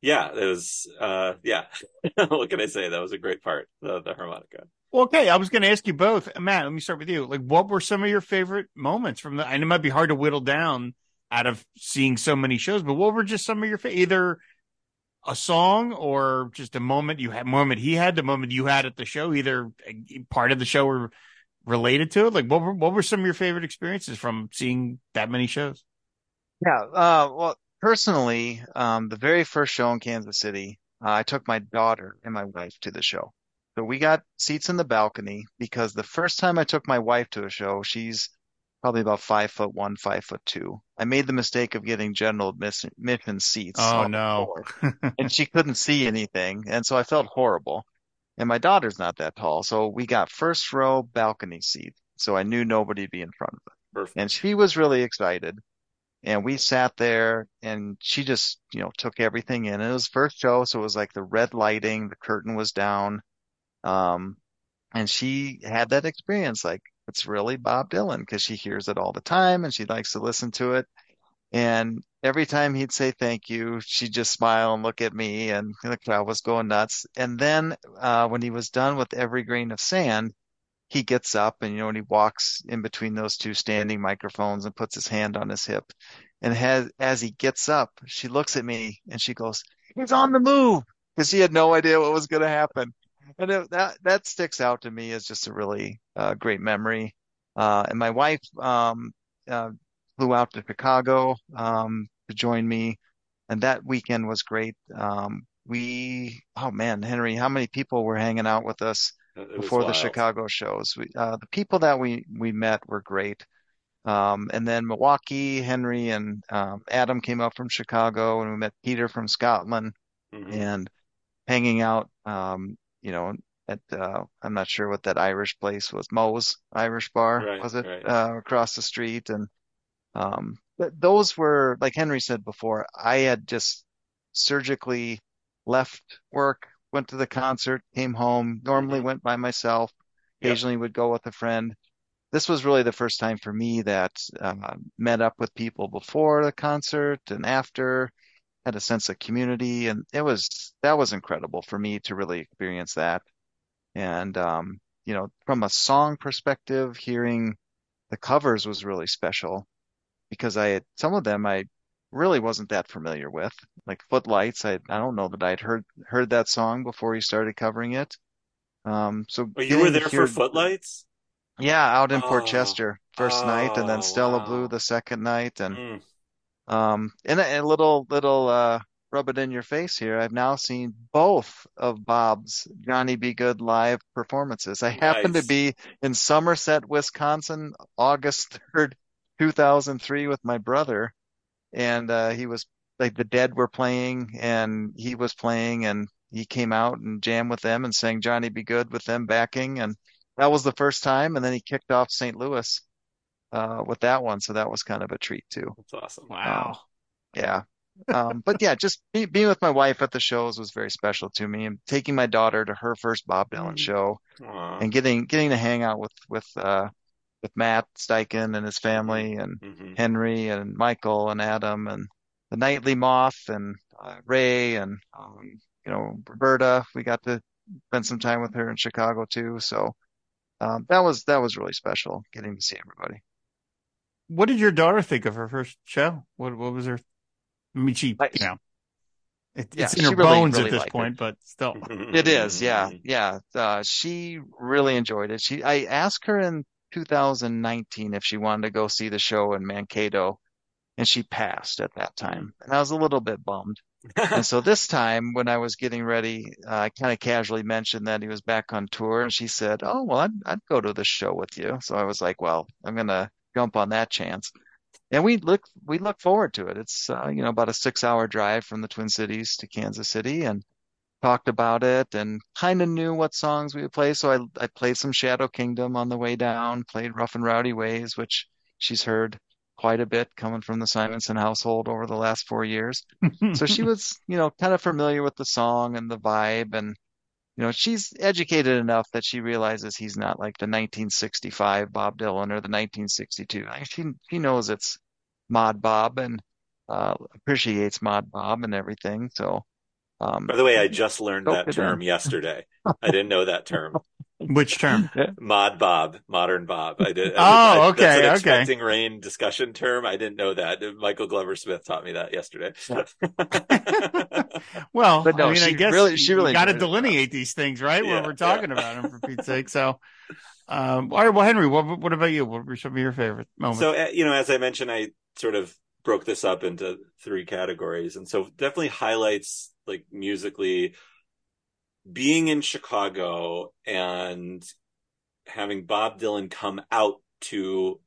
yeah, it was uh yeah. what can I say? That was a great part, the the harmonica. Well, okay, I was going to ask you both, Matt. Let me start with you. Like, what were some of your favorite moments from the? And it might be hard to whittle down out of seeing so many shows, but what were just some of your fa- either a song or just a moment you had, moment he had, the moment you had at the show, either part of the show or related to it. Like, what were what were some of your favorite experiences from seeing that many shows? Yeah, uh, well, personally, um, the very first show in Kansas City, uh, I took my daughter and my wife to the show. So we got seats in the balcony because the first time I took my wife to a show, she's probably about five foot one, five foot two. I made the mistake of getting general admission, seats. Oh no! and she couldn't see anything, and so I felt horrible. And my daughter's not that tall, so we got first row balcony seat. So I knew nobody'd be in front of us. Perfect. And she was really excited. And we sat there and she just, you know, took everything in. And it was first show, so it was like the red lighting, the curtain was down. Um, and she had that experience like it's really Bob Dylan because she hears it all the time and she likes to listen to it. And every time he'd say thank you, she'd just smile and look at me and the crowd was going nuts. And then uh, when he was done with every grain of sand, he gets up and you know, and he walks in between those two standing microphones and puts his hand on his hip. And has, as he gets up, she looks at me and she goes, "He's on the move," because she had no idea what was going to happen. And it, that that sticks out to me as just a really uh, great memory. Uh, and my wife um, uh, flew out to Chicago um, to join me, and that weekend was great. Um, we, oh man, Henry, how many people were hanging out with us? Before the. Chicago shows. We, uh, the people that we we met were great. Um, and then Milwaukee, Henry and um, Adam came up from Chicago, and we met Peter from Scotland, Mhm. and hanging out. Um, you know, at uh, I'm not sure what that Irish place was, Moe's Irish Bar, Right, was it? right. Uh, across the street, and um, those were like Henry said before. I had just surgically left work, went to the concert, came home. Normally went by myself. Yep. Occasionally would go with a friend. This was really the first time for me that uh, met up with people before the concert and after, had a sense of community, and it was that was incredible for me to really experience that. And um, you know, from a song perspective, hearing the covers was really special because I had some of them I really wasn't that familiar with. Like Footlights, I I don't know that I'd heard heard that song before he started covering it. Um, so Oh, you were there hear- for Footlights? Yeah, out in Port Oh. Chester first night, and then Oh, Stella wow. Blue the second night, and Mm. um, and a, a little little uh rub it in your face here. I've now seen both of Bob's Johnny B. Goode live performances. I happened to be in Somerset, Wisconsin, August 3rd, 2003 with my brother, and uh he was like the Dead were playing and he was playing and he came out and jammed with them and sang Johnny B. Goode with them backing and that was the first time and then he kicked off St. Louis uh with that one, so that was kind of a treat too. That's awesome. Wow. Yeah. Um, but yeah, just be, being with my wife at the shows was very special to me and taking my daughter to her first Bob Dylan Mm. show Aw. and getting, getting to hang out with, with, uh, with Matt Steichen and his family and Mhm. Henry and Michael and Adam and the Nightly Moth and uh, Ray and, um, you know, Roberta. We got to spend some time with her in Chicago too. So, um, that was, that was really special getting to see everybody. What did your daughter think of her first show? What what was her? I mean, she, I- you know, it, Yeah, it's in her really, bones really at this liked it. point, but still. It is, yeah, Mm-hmm. yeah. Uh, she really enjoyed it. She, I asked her in 2019 if she wanted to go see the show in Mankato, and she passed at that time, and I was a little bit bummed. And so this time, when I was getting ready, uh, I kind of casually mentioned that he was back on tour, and she said, "Oh, well, I'd, I'd go to the show with you." So I was like, "Well, I'm gonna jump on that chance." And we look, we look forward to it. It's, uh, you know, about a six-hour drive from the Twin Cities to Kansas City, and talked about it and kind of knew what songs we would play. So I, I played some Shadow Kingdom on the way down, played Rough and Rowdy Ways, which she's heard quite a bit coming from the Simonsen household over the last four years. So she was, you know, kind of familiar with the song and the vibe. And, you know, she's educated enough that she realizes he's not like the 1965 Bob Dylan or the 1962. She, she knows it's Mod Bob and uh, appreciates Mod Bob and everything. So, um, By the way, I just learned that term them. yesterday. I didn't know that term. Which term? Mod Bob, modern Bob. I did. Oh, I, okay, That's an okay. expecting rain discussion term. I didn't know that. Michael Glover Smith taught me that yesterday. well, But no, I mean, I guess really- she really got to enjoyed it. delineate these things, right? Yeah, when we're talking about them, for Pete's sake. So, um, all right. Well, Henry, what what about you? What were some of your favorite moments? So, uh, you know, as I mentioned, I sort of broke this up into three categories. And so definitely highlights like musically being in Chicago and having Bob Dylan come out to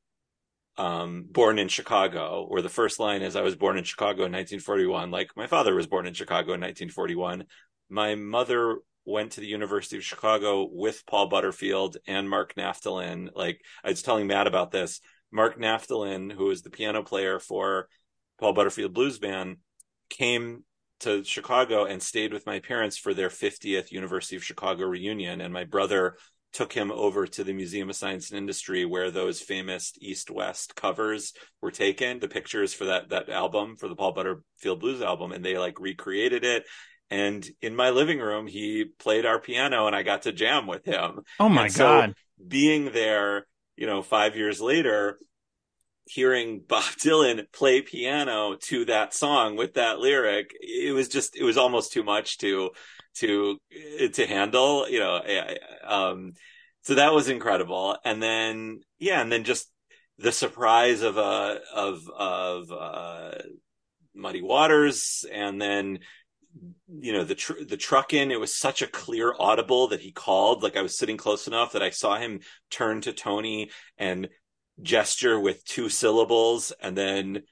um, Born in Chicago, where the first line is, I was born in Chicago in 1941. Like my father was born in Chicago in 1941. My mother went to the University of Chicago with Paul Butterfield and Mark Naftalin. Like I was telling Matt about this. Mark Naftalin, who was the piano player for Paul Butterfield Blues Band, came to Chicago and stayed with my parents for their 50th University of Chicago reunion. And my brother took him over to the Museum of Science and Industry where those famous East West covers were taken, the pictures for that that album, for the Paul Butterfield Blues album, and they like recreated it. And in my living room, he played our piano and I got to jam with him oh my so- God! being there, you know, five years later, hearing Bob Dylan play piano to that song with that lyric, it was just, it was almost too much to, to, to handle, you know, I- I- um, so that was incredible. And then, yeah, and then just the surprise of, uh, of, of, uh, Muddy Waters and then, you know the tr- the truck in it was such a clear audible that he called like i was sitting close enough that i saw him turn to tony and gesture with two syllables and then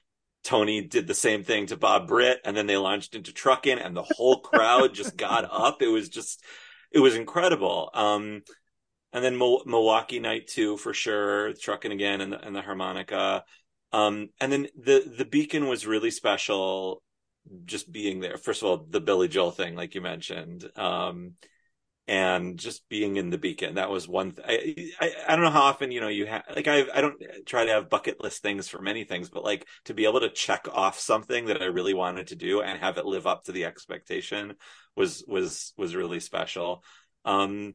tony did the same thing to bob britt and then they launched into Truckin' and the whole crowd just got up it was just it was incredible. Um, and then Mo- Milwaukee night two for sure, Truckin' again and the, and the harmonica. Um, and then the the beacon was really special, just being there. First of all, the Billy Joel thing, like you mentioned, um, and just being in the beacon. That was one. Th- I, I I don't know how often you know you have like I I don't try to have bucket list things for many things, but like to be able to check off something that I really wanted to do and have it live up to the expectation was was was really special. Um,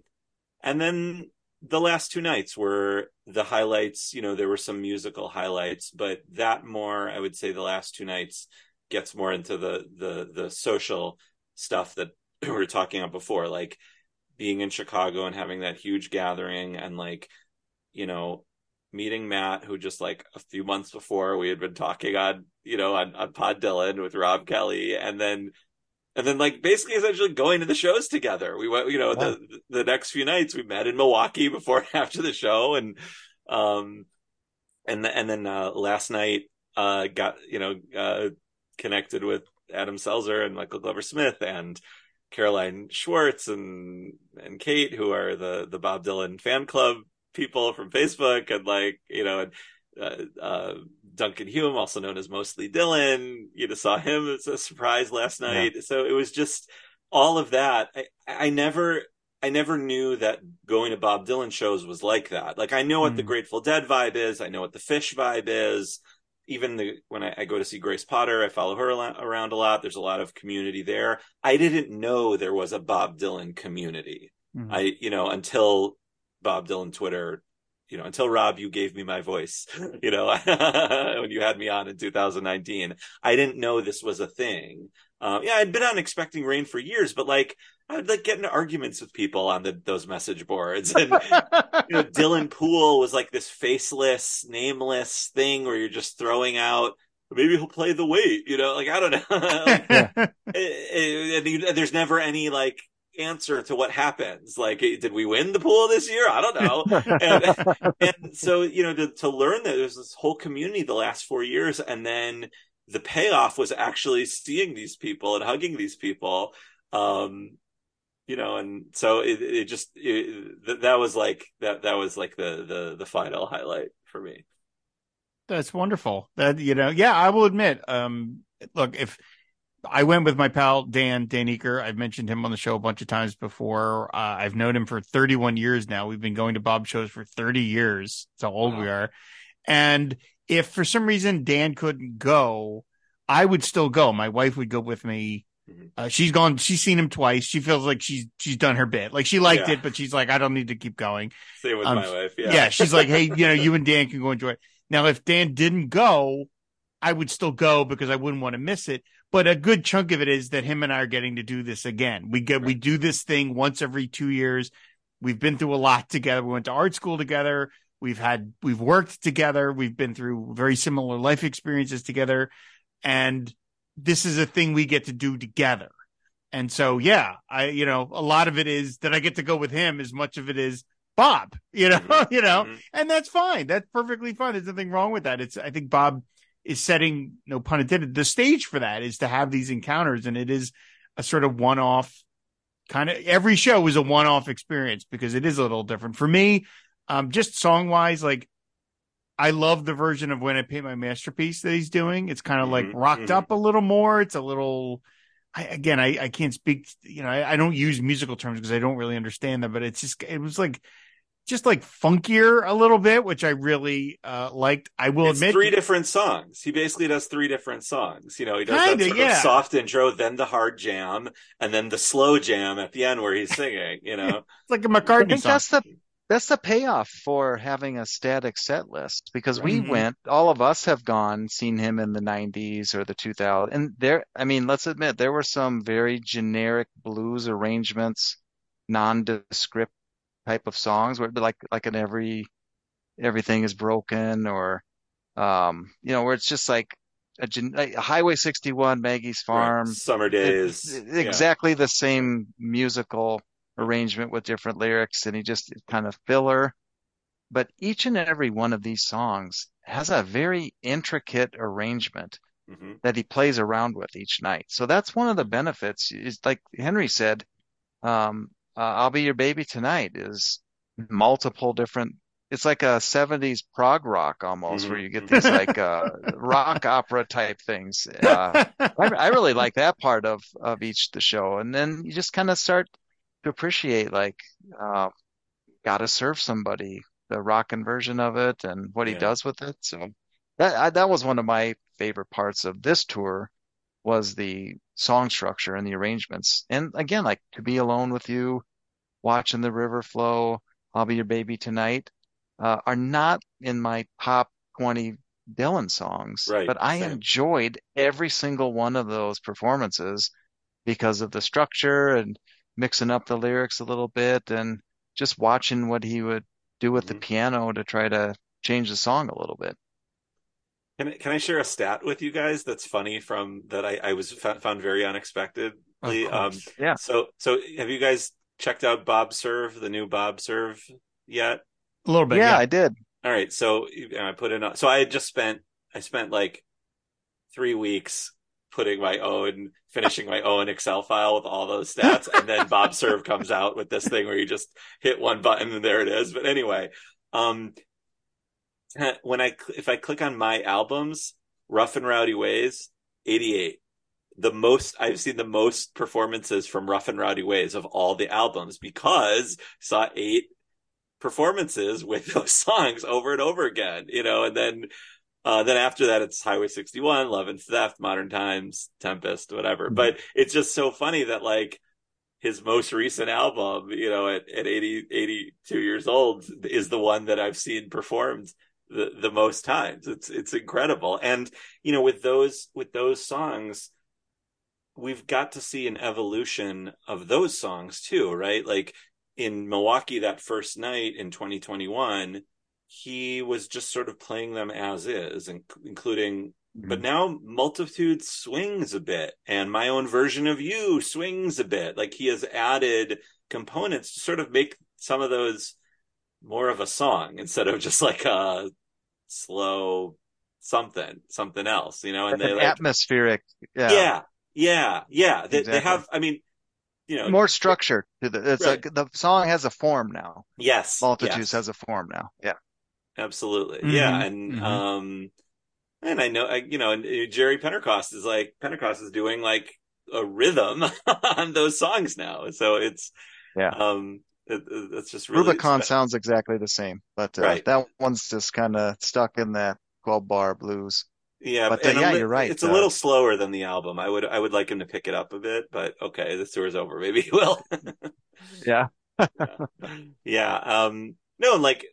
and then the last two nights were the highlights. You know, there were some musical highlights, but that more, I would say, the last two nights gets more into the the the social stuff that we were talking about before, like being in Chicago and having that huge gathering, and like, you know, meeting Matt, who just like a few months before we had been talking on, you know, on, on Pod Dylan with Rob Kelly, and then and then like basically essentially going to the shows together. We went, you know, the the next few nights we met in Milwaukee before and after the show, and um, and and then uh, last night uh got you know uh connected with Adam Selzer and Michael Glover Smith and Caroline Schwartz and and Kate who are the the Bob Dylan fan club people from Facebook and like you know and uh, uh, Duncan Hume, also known as Mostly Dylan. You know, saw him as a surprise last night. Yeah. So it was just all of that. I, I never, I never knew that going to Bob Dylan shows was like that. Like I know what mm. the Grateful Dead vibe is. I know what the Phish vibe is. Even the when I, I go to see Grace Potter, I follow her around a lot. There's a lot of community there. I didn't know there was a Bob Dylan community. Mm. I, you know, until Bob Dylan Twitter you know, until Rob, you gave me my voice, you know, when you had me on in 2019, I didn't know this was a thing. Um, yeah, I'd been on expecting rain for years, but like, I'd like get into arguments with people on the, those message boards. And, you know, Dylan Pool was like this faceless, nameless thing where you're just throwing out, maybe he'll play the weight, you know, like, I don't know. like, yeah. Eh, eh, and, and there's never any like answer to what happens. Like, eh, did we win the pool this year? I don't know. and, and, so, you know, to, to learn that there's this whole community the last four years, and then the payoff was actually seeing these people and hugging these people. Um, you know, and so it, it just it, that was like that that was like the the the final highlight for me. That's wonderful. That you know, yeah, I will admit. Um, look, if I went with my pal Dan Dan Eaker. I've mentioned him on the show a bunch of times before. Uh, I've known him for 31 years now. We've been going to Bob shows for 30 years. That's how old wow. we are. And if for some reason Dan couldn't go, I would still go. My wife would go with me. Mm-hmm. Uh, she's gone. She's seen him twice. She feels like she's she's done her bit. Like she liked yeah. it, but she's like, I don't need to keep going. Same with um, my wife. Yeah. Yeah. She's like, hey, you know, you and Dan can go enjoy it. Now, if Dan didn't go, I would still go because I wouldn't want to miss it. But a good chunk of it is that him and I are getting to do this again. We get right. we do this thing once every two years. We've been through a lot together. We went to art school together. We've had we've worked together. We've been through very similar life experiences together, and this is a thing we get to do together. And so, yeah, I you know a lot of it is that I get to go with him. As much of it is Bob, you know, mm-hmm. you know, mm-hmm. and that's fine. That's perfectly fine. There's nothing wrong with that. It's I think Bob is setting, no pun intended, the stage for that is to have these encounters. And it is a sort of one off kind of every show is a one off experience because it is a little different for me. Um, just song wise, like I love the version of when I paint my masterpiece that he's doing. It's kind of mm-hmm, like rocked mm-hmm. up a little more. It's a little, I, again, I, I can't speak, you know, I, I don't use musical terms because I don't really understand them, but it's just, it was like just like funkier a little bit, which I really uh, liked. I will it's admit, three different songs. He basically does three different songs. You know, he does Kinda, that sort yeah. of soft intro, then the hard jam, and then the slow jam at the end where he's singing. You know, it's like a McCartney I think song. That's the that's the payoff for having a static set list because we mm-hmm. went. All of us have gone, seen him in the '90s or the 2000s, and there. I mean, let's admit there were some very generic blues arrangements, nondescript type of songs where like like in every everything is broken or um you know where it's just like a, a Highway 61 Maggie's Farm right. Summer Days it, exactly yeah. the same musical arrangement with different lyrics and he just kind of filler but each and every one of these songs has a very intricate arrangement mm-hmm. that he plays around with each night so that's one of the benefits is like Henry said um uh, I'll Be Your Baby Tonight is multiple different. It's like a 70s prog rock almost, Mhm, where you get these like uh, rock opera type things. Uh, I, I really like that part of of each the show, and then you just kind of start to appreciate like, uh, gotta serve somebody the rockin' version of it and what he does with it. So that I, that was one of my favorite parts of this tour was the song structure and the arrangements. And again, like to be alone with you, watching the river flow, I'll be your baby tonight, uh, are not in my top 20 Dylan songs, Right, but I same. enjoyed every single one of those performances because of the structure and mixing up the lyrics a little bit and just watching what he would do with the Mhm. piano to try to change the song a little bit. Can I, can I share a stat with you guys that's funny from that I, I was fa- found very unexpectedly? Um. Yeah. so so have you guys checked out Bob Serve, the new Bob Serve yet? a little bit. yeah, Yeah. I did. All right, so I put in. So I had just spent I spent like three weeks putting my own finishing my own Excel file with all those stats, and then Bob Serve comes out with this thing where you just hit one button and there it is. But anyway, um, when I if I click on my albums, Rough and Rowdy Ways, eighty eight. The most I've seen the most performances from Rough and Rowdy Ways of all the albums because I saw eight performances with those songs over and over again, you know, and then uh, then after that it's Highway 61, Love and Theft, Modern Times, Tempest, whatever. Mhm. But it's just so funny that like his most recent album, you know, at, at 80, 82 years old is the one that I've seen performed the, the most times. It's, it's incredible. And, you know, with those, with those songs, we've got to see an evolution of those songs too, right? Like in Milwaukee that first night in 2021, he was just sort of playing them as is, in- including, mm-hmm. but now Multitude swings a bit, and my own version of you swings a bit. Like he has added components to sort of make some of those more of a song instead of just like a slow something, something else, you know? And An they like, atmospheric, yeah, yeah, yeah, yeah. They, they have, I mean, you know, more structure to the. It's Right. like the song has a form now. yes, Multitudes yes. has a form now. Yeah, Absolutely. Mhm, Yeah. And, mhm. um, and I know, I, you know, and uh, Jerry Pentecost is like, Pentecost is doing like a rhythm on those songs now. So it's, Yeah. um, it, it- it's just really, Rubicon spe- sounds exactly the same, but uh, Right. that one's just kind of stuck in that 12 bar blues. yeah, but, and uh, yeah, li- you're right, It's a uh, little slower than the album. I would, I would like him to pick it up a bit, but okay, the tour's over. Maybe he will. Yeah, yeah. Um, no, and like,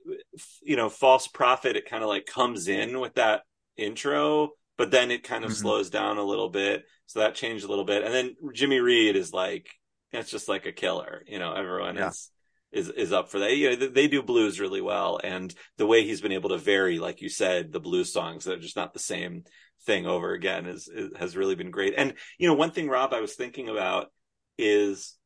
you know, false prophet, it kind of like comes in with that intro, but then it kind of Mhm. slows down a little bit. So that changed a little bit. And then Jimmy Reed is like, it's just like a killer, you know, everyone Yeah. is, is, is up for that. You know, they, they do blues really well. And the way he's been able to vary, like you said, the blues songs that are just not the same thing over again is, is has really been great. And, you know, one thing, Rob, I was thinking about is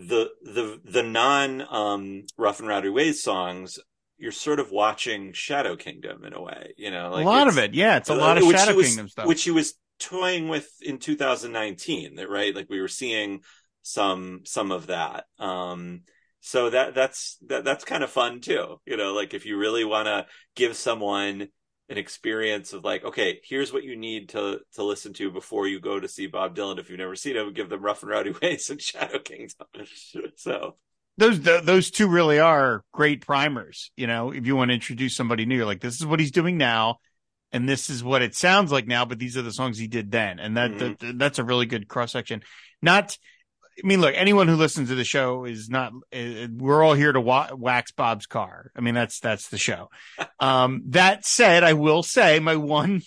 the the the non um rough and rowdy ways songs you're sort of watching shadow kingdom in a way you know like a lot of it. Yeah. It's a lot of Shadow was- Kingdom stuff. which he was toying with in 2019 that right like we were seeing some some of that um so that that's that that's kind of fun too you know like if you really want to give someone an experience of like okay here's what you need to to listen to before you go to see bob dylan if you've never seen him give them rough and rowdy ways and shadow kingdom so those th- those two really are great primers. You know, if you want to introduce somebody new, you're like this is what he's doing now, and this is what it sounds like now. But these are the songs he did then, and that, Mhm. that that's a really good cross section. Not, I mean, look, anyone who listens to the show is not. Uh, we're all here to wa- wax Bob's car. I mean, that's that's the show. Um, that said, I will say my one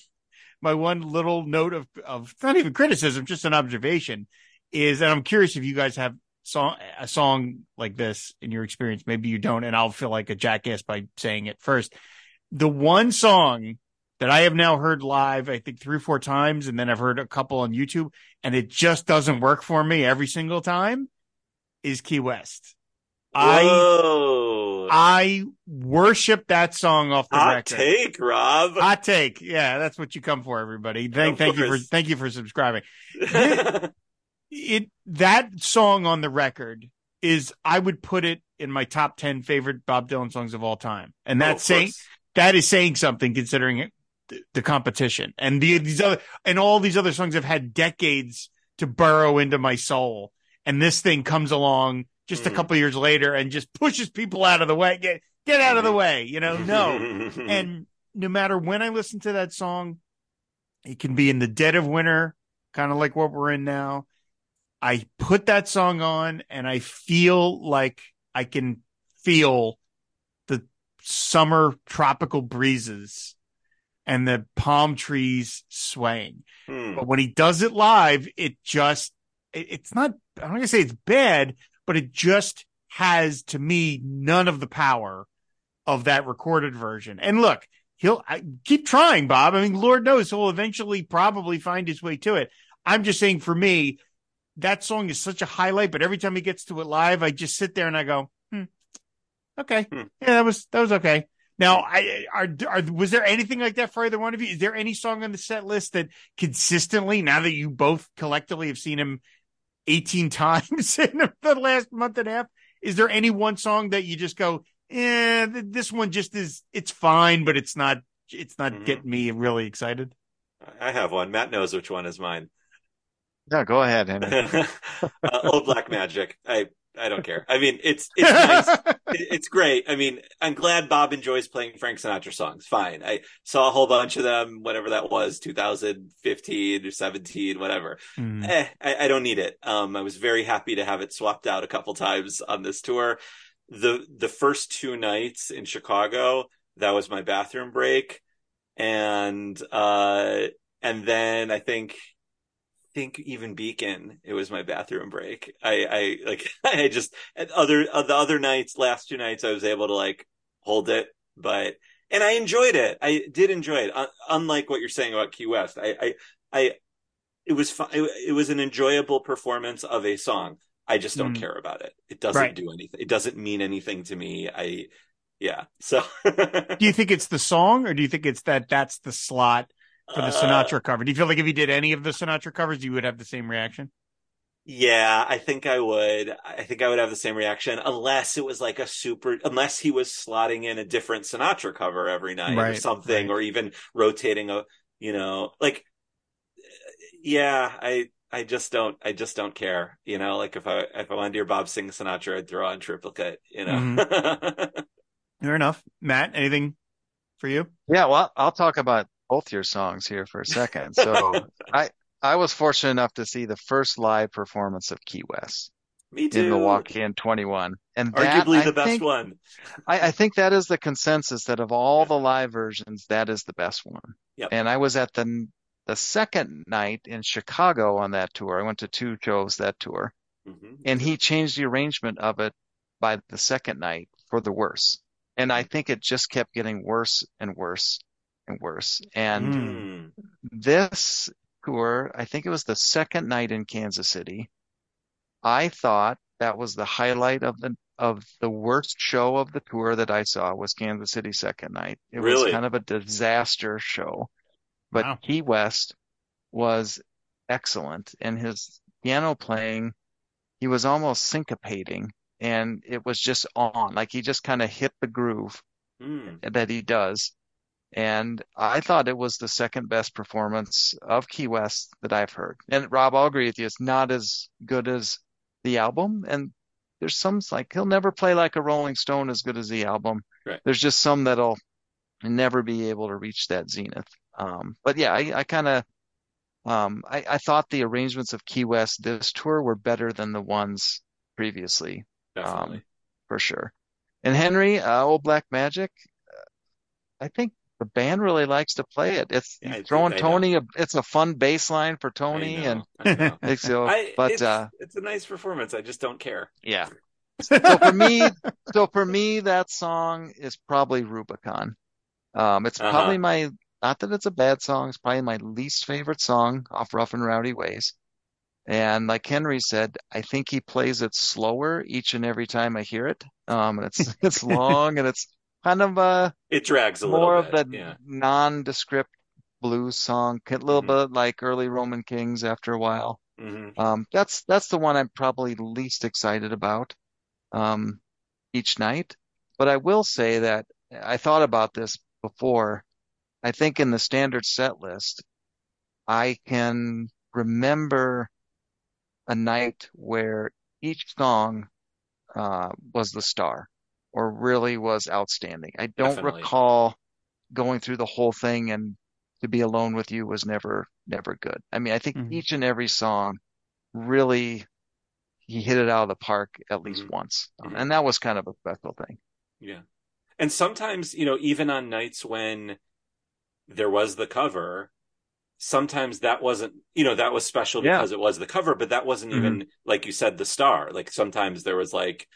my one little note of of not even criticism, just an observation is, and I'm curious if you guys have song a song like this in your experience. Maybe you don't, and I'll feel like a jackass by saying it first. The one song that I have now heard live, I think three or four times, and then I've heard a couple on YouTube, and it just doesn't work for me every single time, is Key West. I Whoa. I worship that song off the hot record. take rob Hot take. Yeah, that's what you come for, everybody. Thank, thank you for, thank you for subscribing. It, that song on the record is I would put it in my top 10 favorite Bob Dylan songs of all time. And Oh, that's of saying, that is saying something considering it, the, the competition and the, these other, and all these other songs have had decades to burrow into my soul. And this thing comes along just a Mhm. couple years later and just pushes people out of the way. Get, get out of the Mhm. way, you know? No. and no matter when I listen to that song, it can be in the dead of winter, kind of like what we're in now. I put that song on and I feel like I can feel the summer tropical breezes and the palm trees swaying. Hmm. But when he does it live, it just, it- it's not, I'm not going to say it's bad, but it just has to me none of the power of that recorded version. And look, he'll I, keep trying, Bob. I mean, Lord knows he'll eventually probably find his way to it. I'm just saying for me, that song is such a highlight, but every time he gets to it live, I just sit there and I go, hmm, okay. Hmm. Yeah, that was, that was okay. Now, I are, are was there anything like that for either one of you? Is there any song on the set list that consistently, now that you both collectively have seen him 18 times in the last month and a half, is there any one song that you just go, eh, this one just is, it's fine, but it's not, it's not Mhm. getting me really excited? I have one. Matt knows which one is mine. No, go ahead, Henry. uh, old black magic. I I don't care. I mean, it's it's nice. It's great. I mean, I'm glad Bob enjoys playing Frank Sinatra songs. Fine. I saw a whole bunch of them, whatever that was, 2015 or 17, whatever. Mm. Eh, I, I don't need it. Um, I was very happy to have it swapped out a couple times on this tour. The the first two nights in Chicago, that was my bathroom break, and uh, and then I think think even Beacon, it was my bathroom break. I, I like, I just, at other, uh, the other nights, last two nights, I was able to like hold it, but, and I enjoyed it. I did enjoy it. Un- unlike what you're saying about Key West, I, I, I, it was fun. It, it was an enjoyable performance of a song. I just don't Mm. care about it. It doesn't Right. do anything. It doesn't mean anything to me. I, yeah. So, Do you think it's the song or do you think it's that that's the slot for the Uh, Sinatra cover? Do you feel like if you did any of the Sinatra covers, you would have the same reaction? Yeah, I think I would. I think I would have the same reaction unless it was like a super, unless he was slotting in a different Sinatra cover every night or something, right. or even rotating a, you know, like, yeah, I, I just don't, I just don't care. You know, like if I, if I wanted to hear Bob sing Sinatra, I'd throw on triplicate, you know? Mm-hmm. Fair enough. Matt, anything for you? Yeah, well, I'll talk about both your songs here for a second. So I I was fortunate enough to see the first live performance of Key West Me too. in Milwaukee in 21, and that, Arguably I the best think, one. I, I think that is the consensus that of all the live versions, that is the best one. Yep. And I was at the the second night in Chicago on that tour. I went to two shows that tour, Mhm. and he changed the arrangement of it by the second night for the worse. And I think it just kept getting worse and worse and worse. And Mm. This tour, I think it was the second night in Kansas City. I thought that was the highlight of the of the worst show of the tour that I saw was Kansas City second night. It was kind of a disaster show. But Wow. Key West was excellent and his piano playing, he was almost syncopating and it was just on. Like he just kind of hit the groove Mm. that he does. And I thought it was the second best performance of Key West that I've heard. And Rob, I'll agree with you. It's not as good as the album. And there's some like he'll never play like a Rolling Stone as good as the album. Right. There's just some that'll never be able to reach that zenith. Um, but yeah, I, I kind of, um, I, I thought the arrangements of Key West this tour were better than the ones previously Definitely. um, for sure. And Henry, uh, Old Black Magic, uh, I think the band really likes to play it. It's Yeah, throwing Tony. A, it's a fun bass line for Tony, know, and I so. I, but it's, uh, it's a nice performance. I just don't care. yeah. So for me, so for me, that song is probably Rubicon. Um, it's Uh-huh. probably my. Not that it's a bad song. It's probably my least favorite song off Rough and Rowdy Ways. And like Henry said, I think he plays it slower each and every time I hear it. Um, and it's it's long and it's kind of uh It drags a more little of bit. the yeah. nondescript blues song, a little Mhm. bit like early Roman Kings after a while. hmm Um, that's that's the one I'm probably least excited about. um, each night. But I will say that I thought about this before. I think in the standard set list, I can remember a night where each song uh, was the star or really was outstanding. I don't Definitely. recall going through the whole thing and to be alone with you was never never good. I mean, I think Mhm. each and every song really he hit it out of the park at least Mhm. once. Mhm. And that was kind of a special thing. Yeah. And sometimes, you know, even on nights when there was the cover, sometimes that wasn't, you know, that was special Yeah. because it was the cover, but that wasn't even, like you said, the star. Like sometimes there was like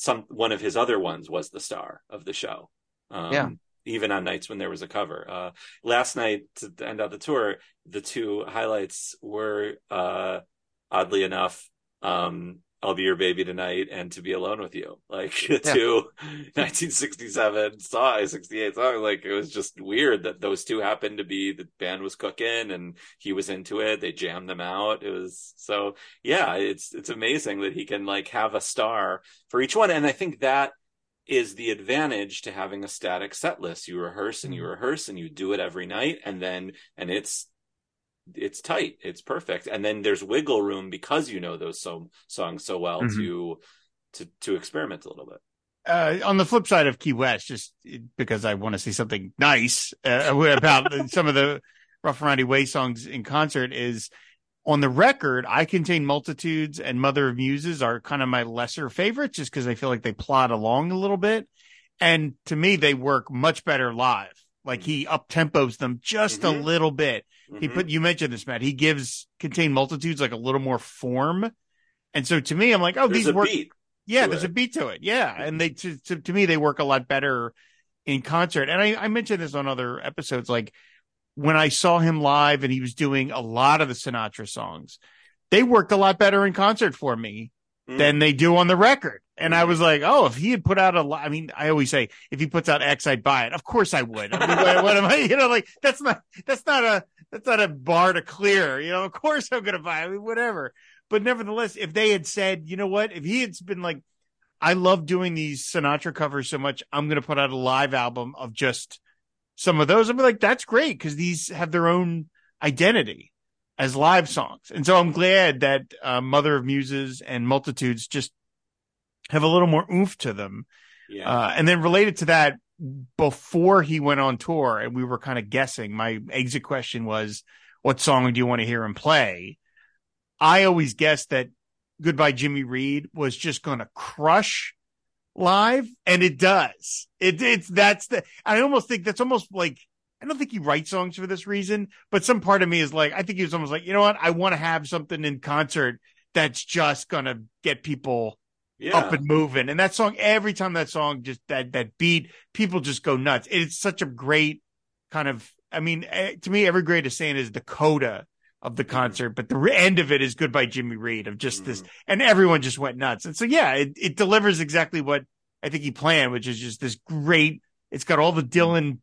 some, one of his other ones was the star of the show. Um, Yeah. Even on nights when there was a cover. Uh, last night to end out the tour, the two highlights were, uh, oddly enough, um, I'll be your baby tonight and to be alone with you. Like the Yeah. two 1967 song, 68 song. Like it was just weird that those two happened to be the band was cooking and he was into it. They jammed them out. It was so yeah, it's it's amazing that he can like have a star for each one. And I think that is the advantage to having a static set list. You rehearse and you mm-hmm. rehearse and you do it every night and then and it's it's tight it's perfect and then there's wiggle room because you know those so songs so well Mhm. to to to experiment a little bit uh, on the flip side of Key West, just because I want to see something nice uh, about some of the Rough and Rowdy Way songs in concert, is on the record, I Contain Multitudes and Mother of Muses are kind of my lesser favorites just because I feel like they plod along a little bit. And to me, they work much better live. Like he up tempos them just Mhm. a little bit. He Mhm. put, you mentioned this, Matt. He gives Contain Multitudes like a little more form. And so to me, I'm like, oh, there's these work. beat Yeah, there's it. a beat to it. Yeah, and they to, to to me they work a lot better in concert. And I I mentioned this on other episodes. Like when I saw him live and he was doing a lot of the Sinatra songs, they worked a lot better in concert for me Mm. than they do on the record. And I was like, oh, if he had put out a lot, I mean, I always say, if he puts out X, I'd buy it. Of course I would. I mean, what am I, you know, like that's not, that's not a, that's not a bar to clear. You know, of course I'm going to buy it. I mean, whatever. But nevertheless, if they had said, you know what, if he had been like, I love doing these Sinatra covers so much, I'm going to put out a live album of just some of those. I'd be like, that's great because these have their own identity as live songs. And so I'm glad that uh, Mother of Muses and Multitudes just have a little more oomph to them. yeah Uh, and then related to that, before he went on tour and we were kind of guessing, my exit question was, what song do you want to hear him play? I always guessed that Goodbye Jimmy Reed was just going to crush live and it does. It, it's, that's the, I almost think that's almost like, I don't think he writes songs for this reason, but some part of me is like, I think he was almost like, you know what? I want to have something in concert that's just going to get people yeah up and moving. And that song, every time that song just that that beat, people just go nuts. It's such a great kind of. I mean, eh, to me, every great is saying is the coda of the concert, but the end of it is Goodbye Jimmy Reed of just this, and everyone just went nuts. And so, yeah, it, it delivers exactly what I think he planned, which is just this great. It's got all the Dylan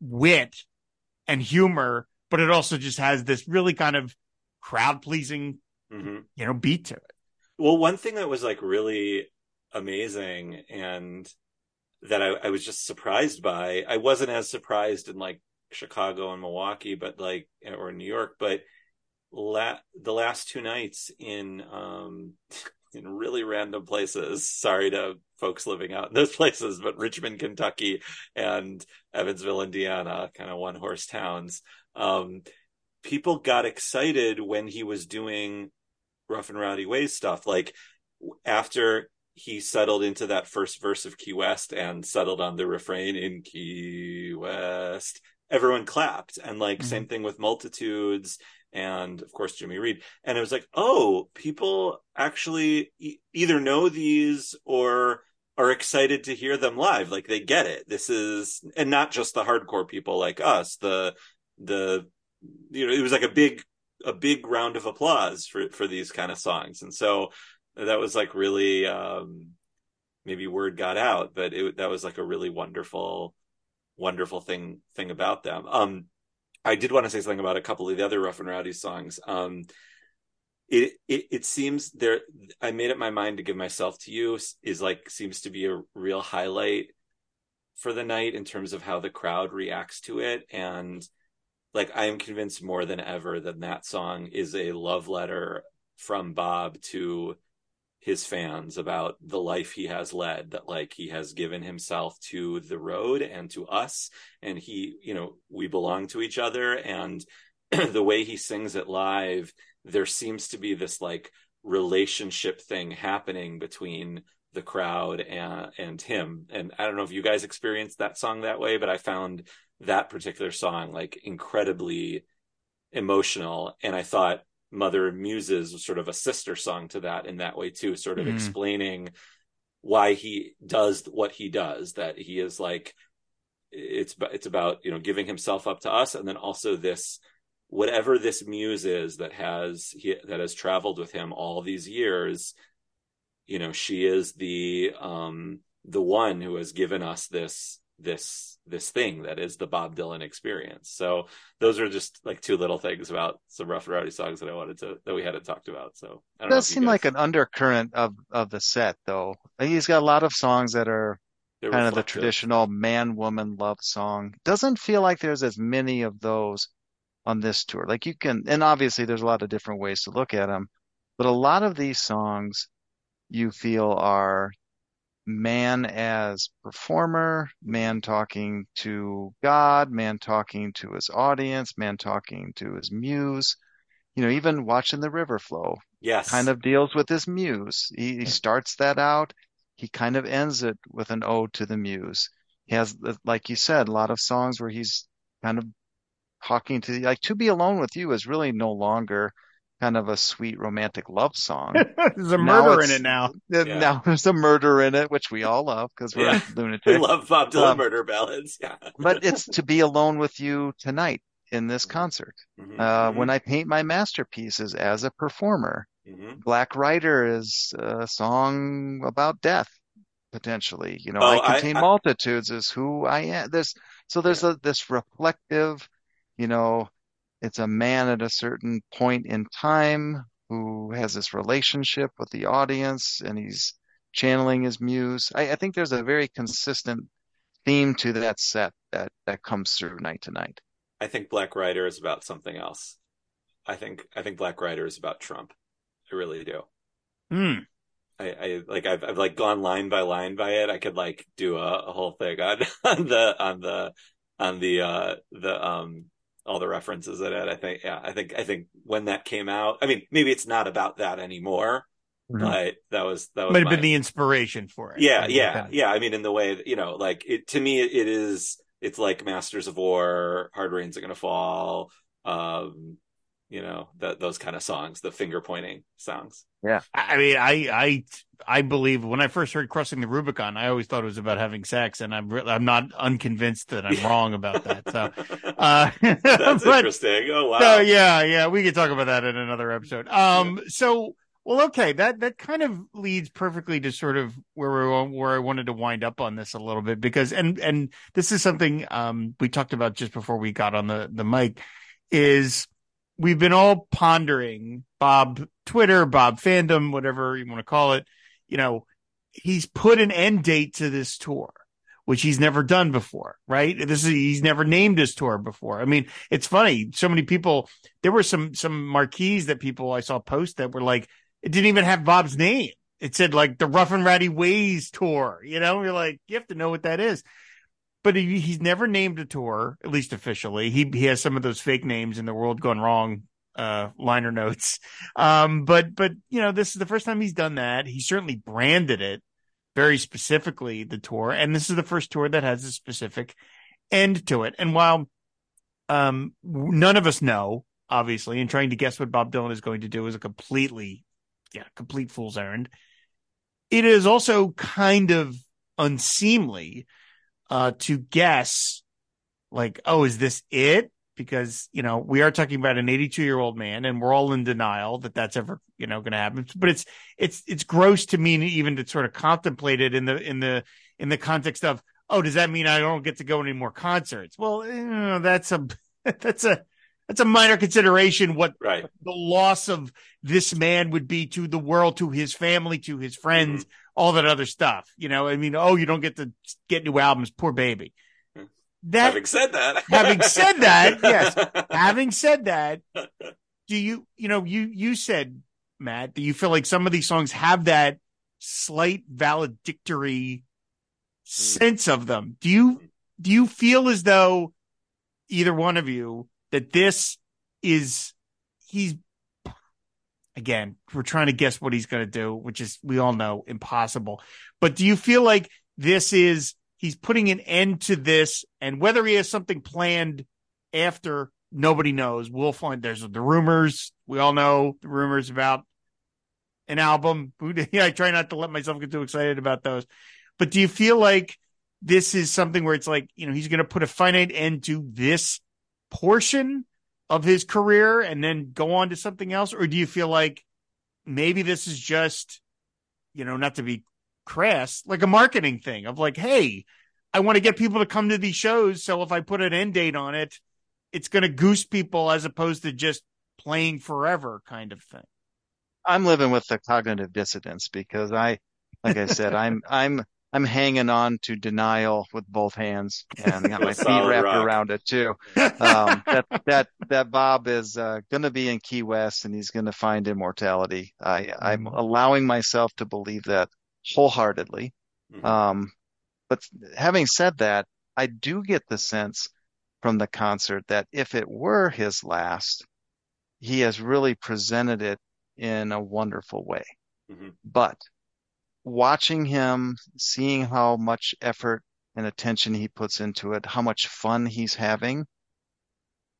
wit and humor, but it also just has this really kind of crowd pleasing, Mhm. you know, beat to it. Well one thing that was like really amazing and that I, I was just surprised by i wasn't as surprised in like chicago and milwaukee but like or new york but la- the last two nights in um in really random places. Sorry to folks living out in those places but richmond kentucky and evansville indiana kind of one horse towns. Um people got excited when he was doing rough and rowdy ways stuff. Like after he settled into that first verse of key west and settled on the refrain in key west everyone clapped. And like Mhm. same thing with multitudes and of course jimmy reed. And it was like oh people actually e- either know these or are excited to hear them live. Like they get it. This is and not just the hardcore people like us the the you know it was like a big a big round of applause for for these kind of songs. And so that was like really um maybe word got out but it that was like a really wonderful wonderful thing thing about them. Um i did want to say something about a couple of the other rough and rowdy songs. Um it, it it seems there i made up my mind to give myself to you is like seems to be a real highlight for the night in terms of how the crowd reacts to it. And like i am convinced more than ever that that song is a love letter from bob to his fans about the life he has led that like he has given himself to the road and to us and he you know we belong to each other and the way he sings it live there seems to be this like relationship thing happening between the crowd and and him. And i don't know if you guys experienced that song that way but i found that particular song like incredibly emotional and i thought mother muses was sort of a sister song to that in that way too sort of mm-hmm. explaining why he does what he does that he is like it's it's about you know giving himself up to us and then also this whatever this muse is that has he, that has traveled with him all these years you know she is the um the one who has given us this this this thing that is the Bob Dylan experience. So those are just like two little things about some rough and rowdy songs that I wanted to that we hadn't talked about. So it does seem guys... like an undercurrent of of the set though. He's got a lot of songs that are They're kind reflective. of the traditional man woman love song. Doesn't feel like there's as many of those on this tour. Like you can, and obviously there's a lot of different ways to look at them, but a lot of these songs you feel are man as performer, man talking to God, man talking to his audience, man talking to his muse. You know, even watching the river flow. Yes. Kind of deals with his muse. He, he starts that out. He kind of ends it with an ode to the muse. He has, uh, like you said, a lot of songs where he's kind of talking to, like, to be alone with you is really no longer kind of a sweet romantic love song. there's a murder in it now. Yeah. Now there's a murder in it, which we all love because we're yeah. lunatics. We love Bob Dylan um, murder ballads. Yeah. but it's to be alone with you tonight in this mm-hmm. concert. Mm-hmm. Uh, mm-hmm. When I paint my masterpieces as a performer, mm-hmm. Black Rider is a song about death. Potentially, you know, oh, I contain I, I, multitudes is who I am. There's so there's a this reflective, you know, it's a man at a certain point in time who has this relationship with the audience and he's channeling his muse. I, I think there's a very consistent theme to that set that, that comes through night to night. I think Black Rider is about something else. I think I think Black Rider is about Trump. I really do. Hmm. I, I like I've I've like gone line by line by it. I could like do a, a whole thing on on the on the on the uh the um all the references in it. I think, yeah, I think, I think when that came out, I mean, maybe it's not about that anymore, mm-hmm. but that was, that was might have been the inspiration for it. Yeah. Yeah. Yeah. I mean, in the way that, you know, like it, to me, it is, it's like Masters of War, Hard Rains Are Gonna Fall, um, you know that those kind of songs the finger pointing songs. Yeah. I mean i i i believe when i first heard crossing the rubicon i always thought it was about having sex and i'm re- i'm not unconvinced that i'm wrong about that so uh that's but, interesting. Oh wow. So, yeah yeah we could talk about that in another episode. Um yeah. so well okay that that kind of leads perfectly to sort of where we where i wanted to wind up on this a little bit because and and this is something um we talked about just before we got on the the mic is we've been all pondering Bob Twitter, Bob fandom, whatever you want to call it. You know, he's put an end date to this tour, which he's never done before, right? This is, he's never named his tour before. I mean, it's funny. So many people, there were some, some marquees that people I saw post that were like, it didn't even have Bob's name. It said like the Rough and Rowdy Ways tour, you know, you're like, you have to know what that is but he, he's never named a tour, at least officially. He he has some of those fake names in the world gone wrong uh liner notes. Um but but you know, this is the first time he's done that. He certainly branded it very specifically the tour and this is the first tour that has a specific end to it. And while um none of us know obviously and trying to guess what Bob Dylan is going to do is a completely yeah, complete fool's errand. It is also kind of unseemly uh, to guess like, oh, is this it? Because, you know, we are talking about an 82 year old man and we're all in denial that that's ever, you know, going to happen. But it's, it's, it's gross to me even to sort of contemplate it in the, in the, in the context of, oh, does that mean I don't get to go any more concerts? Well, you know, that's a, that's a, that's a minor consideration. What right. the loss of this man would be to the world, to his family, to his friends, Mm-hmm. All that other stuff. You know, I mean, oh, you don't get to get new albums, poor baby. That having said that, having said that, yes, having said that, do you, you know, you, you said, Matt, that you feel like some of these songs have that slight valedictory hmm. sense of them. Do you, do you feel as though either one of you that this is, he's, again, we're trying to guess what he's going to do, which is, we all know, impossible. But do you feel like this is, he's putting an end to this and whether he has something planned after nobody knows. We'll find there's the rumors. We all know the rumors about an album. I try not to let myself get too excited about those. But do you feel like this is something where it's like you know he's going to put a finite end to this portion of his career and then go on to something else? Or do you feel like maybe this is just you know not to be crass like a marketing thing of like hey i want to get people to come to these shows so if i put an end date on it it's going to goose people as opposed to just playing forever kind of thing. I'm living with the cognitive dissonance because I, like I said, I'm I'm I'm hanging on to denial with both hands and got my feet wrapped rock. around it too. Um, that that that Bob is uh, going to be in Key West and he's going to find immortality. I I'm Mhm. allowing myself to believe that wholeheartedly. Mhm. Um, but having said that, I do get the sense from the concert that if it were his last, he has really presented it in a wonderful way. Mhm. But watching him, seeing how much effort and attention he puts into it, how much fun he's having,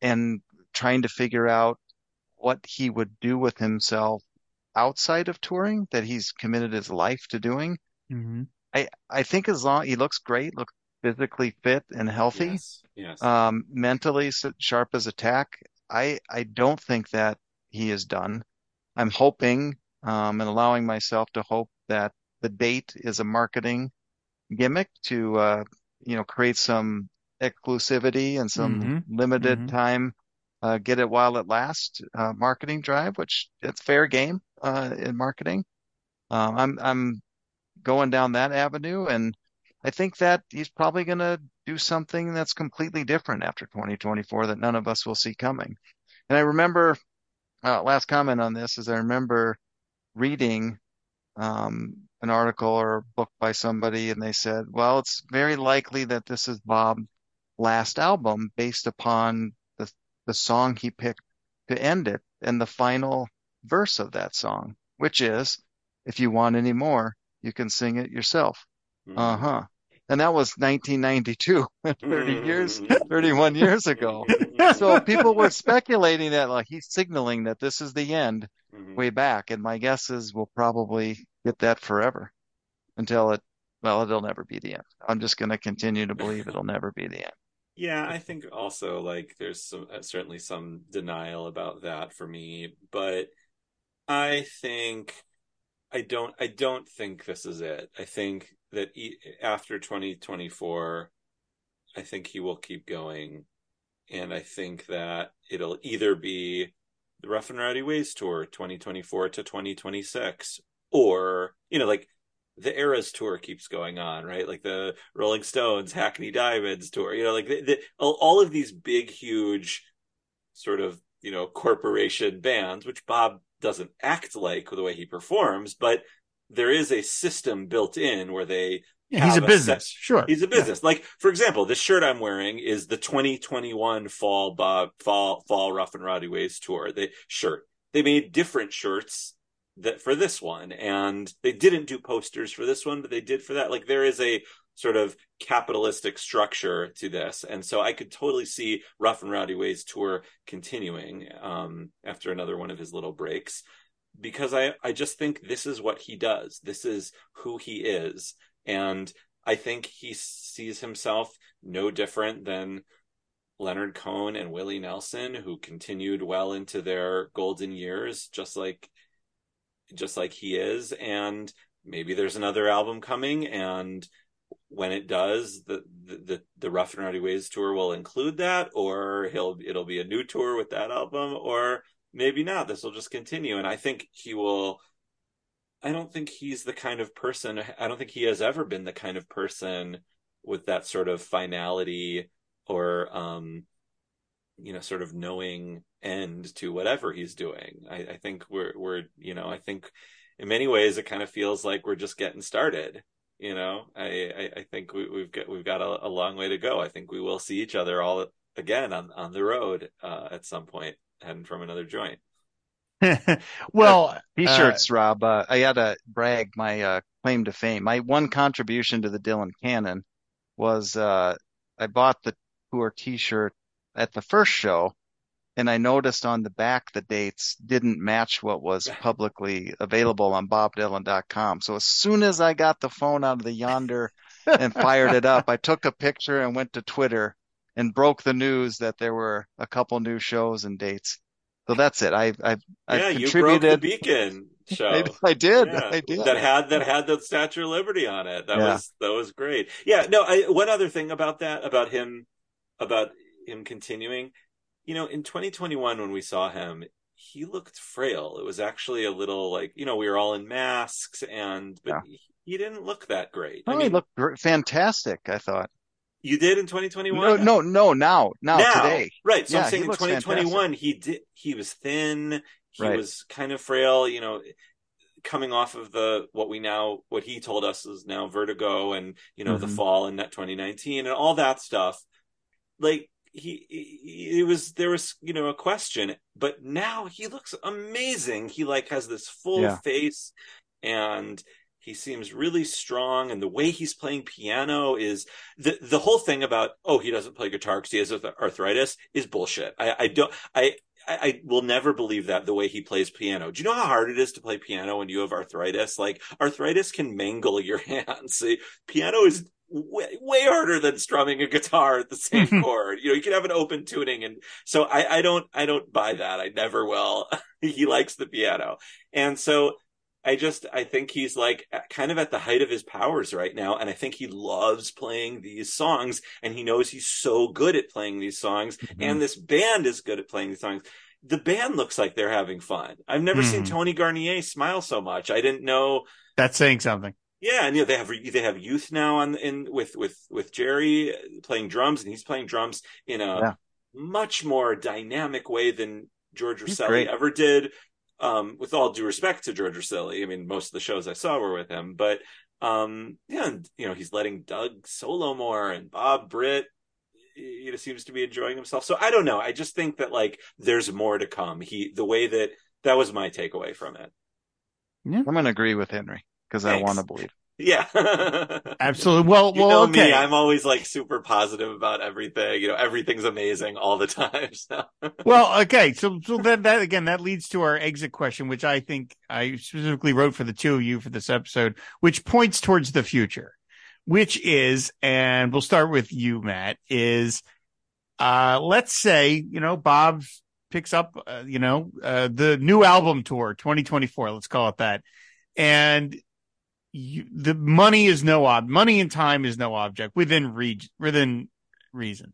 and trying to figure out what he would do with himself outside of touring that he's committed his life to doing. mm-hmm. I, I think as long he looks great, looks physically fit and healthy, Yes. yes. um, mentally sharp as a tack. I I don't think that he is done. I'm hoping um, and allowing myself to hope that the date is a marketing gimmick to uh, you know create some exclusivity and some Mhm. limited Mhm. time uh, get it while it lasts uh, marketing drive, which it's fair game uh, in marketing. Um, I'm I'm going down that avenue, and I think that he's probably going to do something that's completely different after 2024 that none of us will see coming. And I remember, uh, last comment on this is I remember reading um, an article or a book by somebody, and they said, well, it's very likely that this is Bob's last album based upon the the song he picked to end it and the final verse of that song, which is, if you want any more, you can sing it yourself. Mhm. Uh huh. And that was 1992, 30 years, 31 years ago. So people were speculating that like he's signaling that this is the end Mhm. way back. And my guess is we'll probably get that forever until it, well, it'll never be the end. I'm just going to continue to believe it'll never be the end. Yeah, I think also like there's some uh, certainly some denial about that for me, but I think I don't I don't think this is it. I think that after 2024 I think he will keep going and I think that it'll either be the Rough and Rowdy Ways tour 2024 to 2026 or you know like the Eras tour keeps going on, right? Like the Rolling Stones, Hackney Diamonds tour, you know, like the, the, all of these big, huge sort of, you know, corporation bands, which Bob doesn't act like the way he performs, but there is a system built in where they, Yeah, he's a a business. set- Sure. he's a business. Like, for example, this shirt I'm wearing is the 2021 fall Bob, fall, fall Rough and Rowdy Ways tour, the shirt. They made different shirts that for this one and they didn't do posters for this one but they did for that like there is a sort of capitalistic structure to this and so i could totally see rough and rowdy ways tour continuing um after another one of his little breaks because i i just think this is what he does. This is who he is. And i think he sees himself no different than Leonard Cohen and Willie Nelson, who continued well into their golden years, just like just like he is. And maybe there's another album coming and when it does, the, the the Rough and Rowdy Ways tour will include that, or he'll it'll be a new tour with that album, or maybe not. This will just continue, and I think he will. I don't think he's the kind of person. I don't think he has ever been the kind of person with that sort of finality or um, you know, sort of knowing end to whatever he's doing. I, I think we're we're you know, I think in many ways it kind of feels like we're just getting started you know, I, I, I think we, have got we've got a, a, long way to go. I think we will see each other all again on on the road uh, at some point, heading from another joint. well, uh, t-shirts, uh, Rob. Uh, I had to brag my uh, claim to fame. My one contribution to the Dylan canon was uh, I bought the tour T-shirt at the first show, and I noticed on the back the dates didn't match what was publicly available on bobdylan.com. So as soon as I got the phone out of the Yondr and fired it up, I took a picture and went to Twitter and broke the news that there were a couple new shows and dates. So that's it. I I I yeah, contributed. you broke the Beacon show. I, I did. Yeah, I did. That had that had the Statue of Liberty on it. That yeah. was that was great. Yeah. No. I, one other thing about that about him about him continuing you know, in 2021 when we saw him, he looked frail. It was actually a little like, you know, we were all in masks and but yeah. he, he, didn't look that great. Oh, I mean, he looked fantastic, I thought. You did in 2021? No, no, no, now, now, now today. Right. So yeah, I'm saying in 2021 fantastic. he did he was thin, he right. was kind of frail, you know, coming off of the what we now what he told us is now vertigo and you know mm-hmm. the fall in that 2019 and all that stuff like he, he it was there was you know a question but now he looks amazing he like has this full yeah. face and he seems really strong and the way he's playing piano is the the whole thing about oh he doesn't play guitar because he has arthritis is bullshit i i don't i I, will never believe that the way he plays piano. Do you know how hard it is to play piano when you have arthritis? Like arthritis can mangle your hands. See piano is way, way harder than strumming a guitar at the same chord. You know, you can have an open tuning. And so I, I don't, I don't buy that. I never will. he likes the piano. And so I just, I think he's like kind of at the height of his powers right now. And I think he loves playing these songs and he knows he's so good at playing these songs. Mm-hmm. And this band is good at playing these songs. The band looks like they're having fun. I've never mm. seen Tony Garnier smile so much. I didn't know. That's saying something. Yeah, and you know they have they have youth now on in with with with Jerry playing drums, and he's playing drums in a yeah. much more dynamic way than George Receli ever did. Um, with all due respect to George Receli, I mean most of the shows I saw were with him, but um, yeah, and, you know he's letting Doug solo more, and Bob Britt you know seems to be enjoying himself. So I don't know. I just think that like there's more to come. He the way that that was my takeaway from it. Yeah. I'm gonna agree with Henry because I want to believe. Yeah, absolutely. Well, you well, know okay. me. I'm always like super positive about everything. You know, everything's amazing all the time. So. well, okay. So, so that that again, that leads to our exit question, which I think I specifically wrote for the two of you for this episode, which points towards the future, which is, and we'll start with you, Matt. Is uh, let's say you know Bob picks up, uh, you know, uh, the new album tour, 2024. Let's call it that and you, the money is no ob money and time is no object within re- within reason.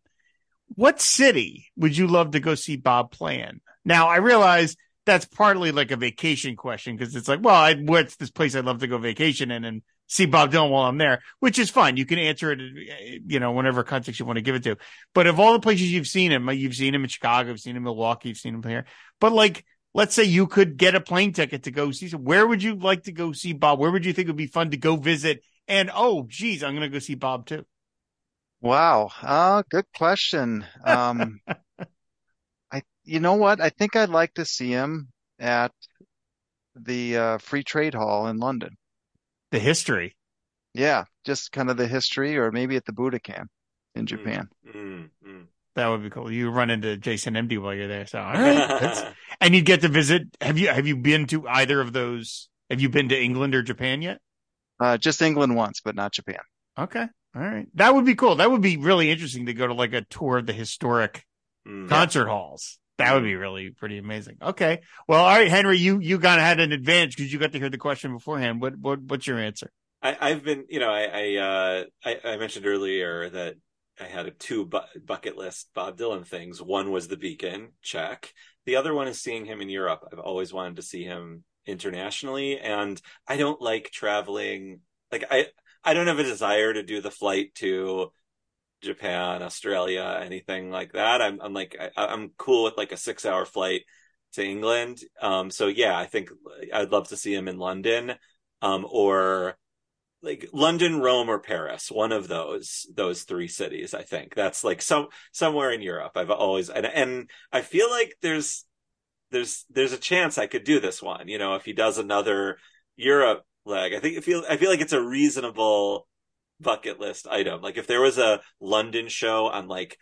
What city would you love to go see Bob play in? Now I realize that's partly like a vacation question because it's like, well, I, what's this place I'd love to go vacation in and see Bob Dylan while I'm there, which is fine. You can answer it, you know, whatever context you want to give it to. But of all the places you've seen him, you've seen him in Chicago, you've seen him in Milwaukee, you've seen him here. But like, let's say you could get a plane ticket to go see. Where would you like to go see Bob? Where would you think would be fun to go visit? And oh, geez, I'm going to go see Bob too. Wow. Uh, good question. Um, I, you know what? I think I'd like to see him at the uh, Free Trade Hall in London. The history. Yeah, just kind of the history, or maybe at the Budokan in mm, Japan. Mm, mm, that would be cool. You run into Jason MD while you're there. So, all right. And you'd get to visit. Have you, have you been to either of those? Have you been to England or Japan yet? Uh, just England once, but not Japan. Okay. All right. That would be cool. That would be really interesting to go to like a tour of the historic mm, concert halls. That would be really pretty amazing. Okay. Well, all right, Henry, you, you kind of had an advantage because you got to hear the question beforehand. What, what, what's your answer? I, I've been, you know, I I, uh, I, I mentioned earlier that I had a two bu- bucket list Bob Dylan things. One was the Beacon, check. The other one is seeing him in Europe. I've always wanted to see him internationally, and I don't like traveling. Like I, I don't have a desire to do the flight to Japan, Australia, anything like that. I'm, I'm like, I, I'm cool with like a six hour flight to England. Um, so yeah, I think I'd love to see him in London, um, or like London, Rome, or Paris. One of those those three cities. I think that's like some somewhere in Europe. I've always and and I feel like there's there's there's a chance I could do this one. You know, if he does another Europe leg, I think I feel I feel like it's a reasonable bucket list item. Like if there was a London show on like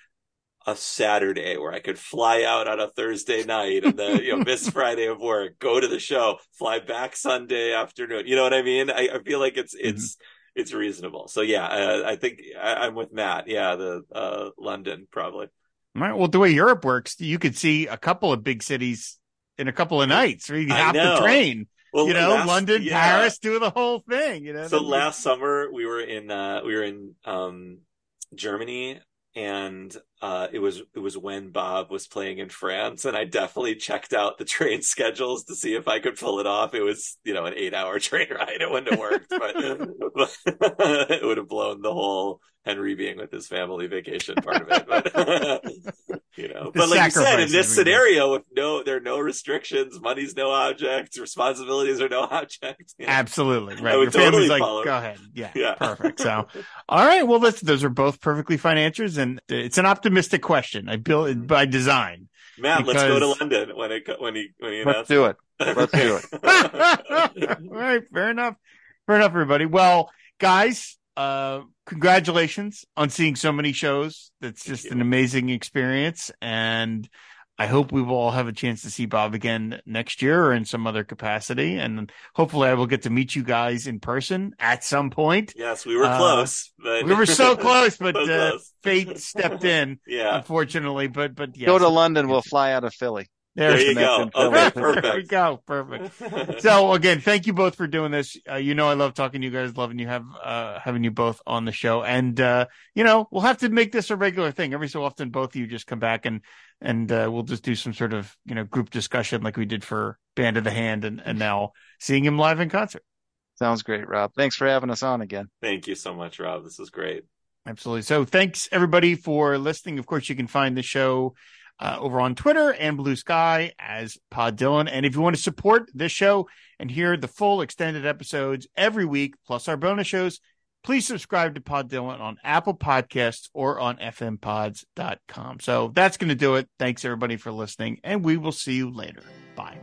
a Saturday where I could fly out on a Thursday night and the you know miss Friday of work, go to the show, fly back Sunday afternoon. You know what I mean? I, I feel like it's mm-hmm. it's mm-hmm. it's reasonable. So yeah, uh, I think I, am with Matt. Yeah, the uh, London probably. All right. Well, the way Europe works, you could see a couple of big cities in a couple of nights, or you have to train. Well, you know, last, London, yeah. Paris, do the whole thing. You know. So last summer we were in uh, we were in um, Germany and uh, it was it was when Bob was playing in France, and I definitely checked out the train schedules to see if I could pull it off. It was you know an eight hour train ride; it wouldn't have worked, but, but it would have blown the whole Henry being with his family vacation part of it. But you know, but like you said, in this scenario, with no there are no restrictions, money's no object, responsibilities are no object. You know? Absolutely right. Your totally family's like, follow. go ahead, yeah, yeah, perfect. So, all right, well, let's, those are both perfectly fine answers, and it's an optimistic question. I built it by design. Matt, because... let's go to London when it when he when he let's do it. Let's do it. all right, fair enough. Fair enough, everybody. Well, guys, uh, congratulations on seeing so many shows. That's just an amazing experience. And I hope we will all have a chance to see Bob again next year or in some other capacity. And hopefully I will get to meet you guys in person at some point. Yes, we were uh, close. But... We were so close, but so uh, close. fate stepped in, yeah. unfortunately. But, but yes. Go to London. We'll fly out of Philly. There, there you go. Okay, perfect. there we go. Perfect. so again, thank you both for doing this. Uh, you know, I love talking to you guys, loving you have, uh, having you both on the show. And, uh, you know, we'll have to make this a regular thing. Every so often, both of you just come back and, and, uh, we'll just do some sort of, you know, group discussion like we did for Band of the Hand and, and now seeing him live in concert. Sounds great, Rob. Thanks for having us on again. Thank you so much, Rob. This is great. Absolutely. So thanks everybody for listening. Of course, you can find the show uh, over on Twitter and Bluesky as Pod Dylan. And if you want to support this show and hear the full extended episodes every week, plus our bonus shows, please subscribe to Pod Dylan on Apple Podcasts or on fmpods.com. So that's going to do it. Thanks everybody for listening, and we will see you later. Bye.